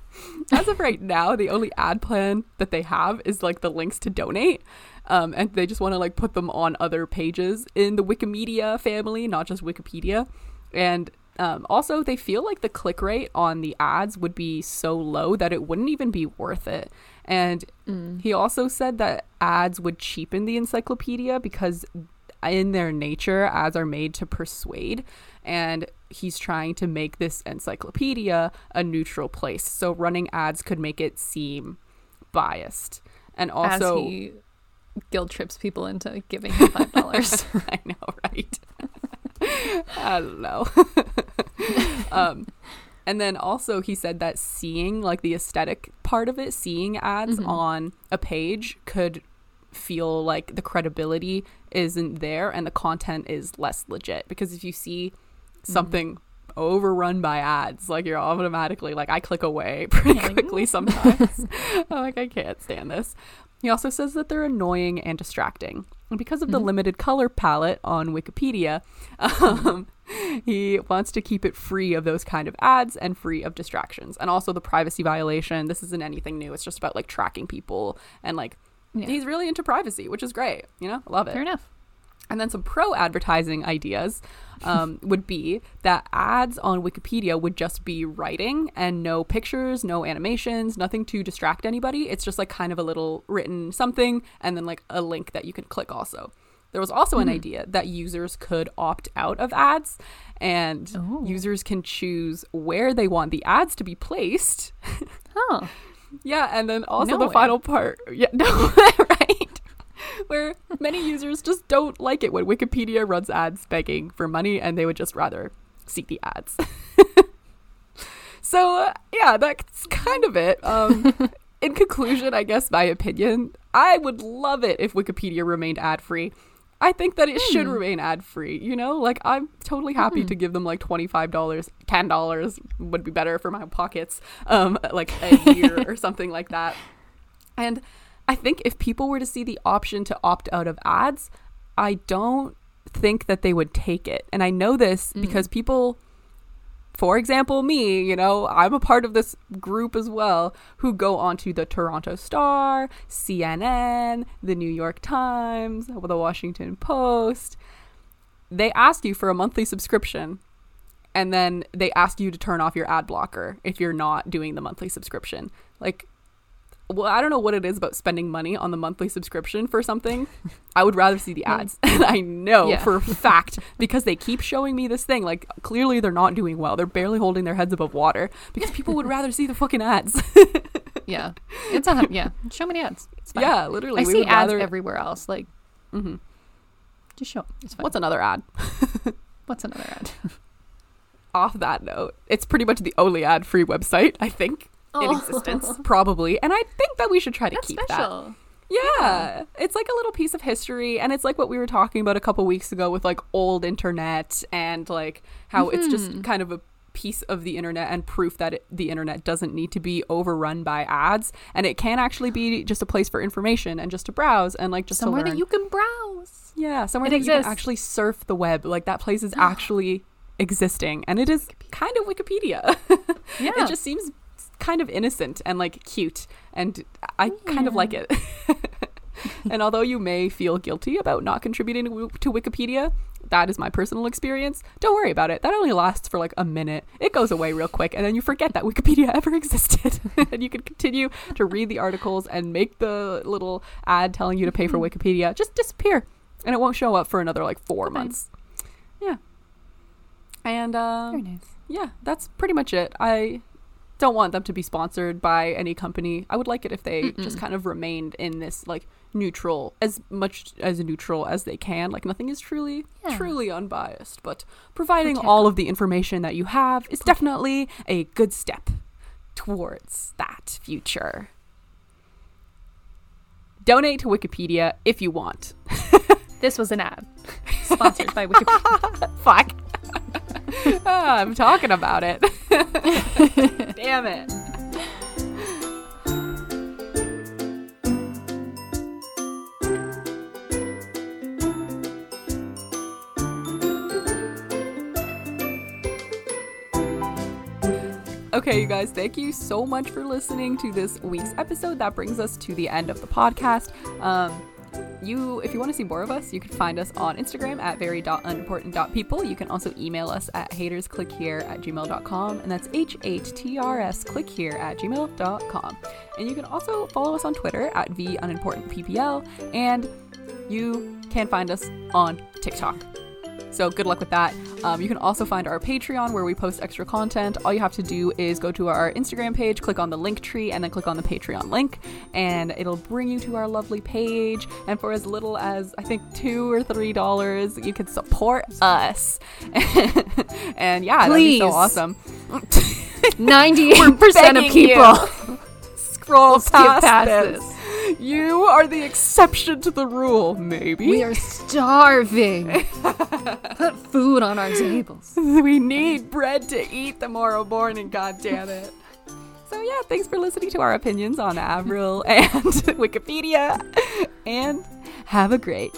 as of right now, the only ad plan that they have is like the links to donate. Um, and they just want to like put them on other pages in the Wikimedia family, not just Wikipedia. And um, also, they feel like the click rate on the ads would be so low that it wouldn't even be worth it. And Mm. he also said that ads would cheapen the encyclopedia because, in their nature, ads are made to persuade. And he's trying to make this encyclopedia a neutral place. So running ads could make it seem biased. And also, As he guilt trips people into giving him five dollars. I know, right? I don't know. um, and then also he said that seeing like the aesthetic part of it, seeing ads Mhm. on a page could feel like the credibility isn't there and the content is less legit. Because if you see something overrun by ads like you're automatically like I click away pretty quickly sometimes. I'm like I can't stand this. He also says that they're annoying and distracting because of the Mhm. limited color palette on Wikipedia um, he wants to keep it free of those kind of ads and free of distractions and also the privacy violation this isn't anything new it's just about like tracking people and like Yeah. he's really into privacy which is great you know I love it Fair enough. And then some pro advertising ideas um, would be that ads on Wikipedia would just be writing and no pictures, no animations, nothing to distract anybody. It's just like kind of a little written something and then like a link that you can click also. There was also an Mhm. idea that users could opt out of ads and Oh. users can choose where they want the ads to be placed. Oh. Yeah, and then also No the way. final part. Yeah, no, right. Where many users just don't like it when Wikipedia runs ads begging for money and they would just rather see the ads. so, uh, yeah, that's kind of it. Um, in conclusion, I guess my opinion, I would love it if Wikipedia remained ad free. I think that it should Hmm. remain ad free, you know? Like, I'm totally happy Hmm. to give them like $25, $10 would be better for my pockets, um, like a year or something like that. And I think if people were to see the option to opt out of ads, I don't think that they would take it. And I know this Mm. because people, for example, me, you know, I'm a part of this group as well who go onto the Toronto Star, CNN, the New York Times, the Washington Post. They ask you for a monthly subscription and then they ask you to turn off your ad blocker if you're not doing the monthly subscription. Like, well, I don't know what it is about spending money on the monthly subscription for something. I would rather see the ads. And I know Yeah. for a fact because they keep showing me this thing. Like, clearly they're not doing well. They're barely holding their heads above water because people would rather see the fucking ads. Yeah. It's a yeah. Show me the ads. It's fine. yeah, literally. I we see ads rather- everywhere else. Like Mhm. just show. It's fine. What's another ad? What's another ad? Off that note, it's pretty much the only ad free website, I think, in Oh. existence, probably. And I think that we should try to That's keep that. special. Yeah. It's like a little piece of history and it's like what we were talking about a couple weeks ago with like old internet and like how it's just Mhm. kind of a piece of the internet and proof that it, the internet doesn't need to be overrun by ads and it can actually be just a place for information and just to browse and like just Somewhere that you can browse. yeah, somewhere It that you can actually surf the web. Like that place is actually existing and it is kind of Wikipedia. Yeah. it just seems kind of innocent and like cute and i kind of like it. And although you may feel guilty about not contributing to, to wikipedia that is my personal experience. Don't worry about it. That only lasts for like a minute. It goes away real quick and then you forget that wikipedia ever existed. And you can continue to read the articles and make the little ad telling you to pay for wikipedia. Just disappear and it won't show up for another like four months. Yeah. And um, Very nice. yeah, that's pretty much it. I don't want them to be sponsored by any company. I would like it if they just Mm-mm. kind of remained in this like neutral as much as neutral as they can. Like nothing is truly Yeah. truly unbiased, but providing Protect all of the information that you have is definitely a good step towards that future. donate to Wikipedia if you want. This was an ad sponsored by Wikipedia. Fuck. Ah, I'm talking about it. Damn it. Okay, you guys, thank you so much for listening to this week's episode. That brings us to the end of the podcast. Um, you if you want to see more of us you can find us on instagram at very.unimportant.people you can also email us at hatersclickhere at gmail.com and that's h-8-t-r-s click here at gmail.com and you can also follow us on twitter at v unimportantppl and you can find us on tiktok so good luck with that. Um, you can also find our Patreon where we post extra content. All you have to do is go to our Instagram page, click on the link tree, and then click on the Patreon link, and it'll bring you to our lovely page. And for as little as I think two or three dollars, you can support us. and yeah, that'd be so Please. awesome. Ninety-eight percent of people Scroll past, past this. this. You are the exception to the rule, maybe. We are starving. Put food on our tables. we need bread to eat tomorrow morning, god damn it. So yeah, thanks for listening to our opinions on Avril and Wikipedia. And have a great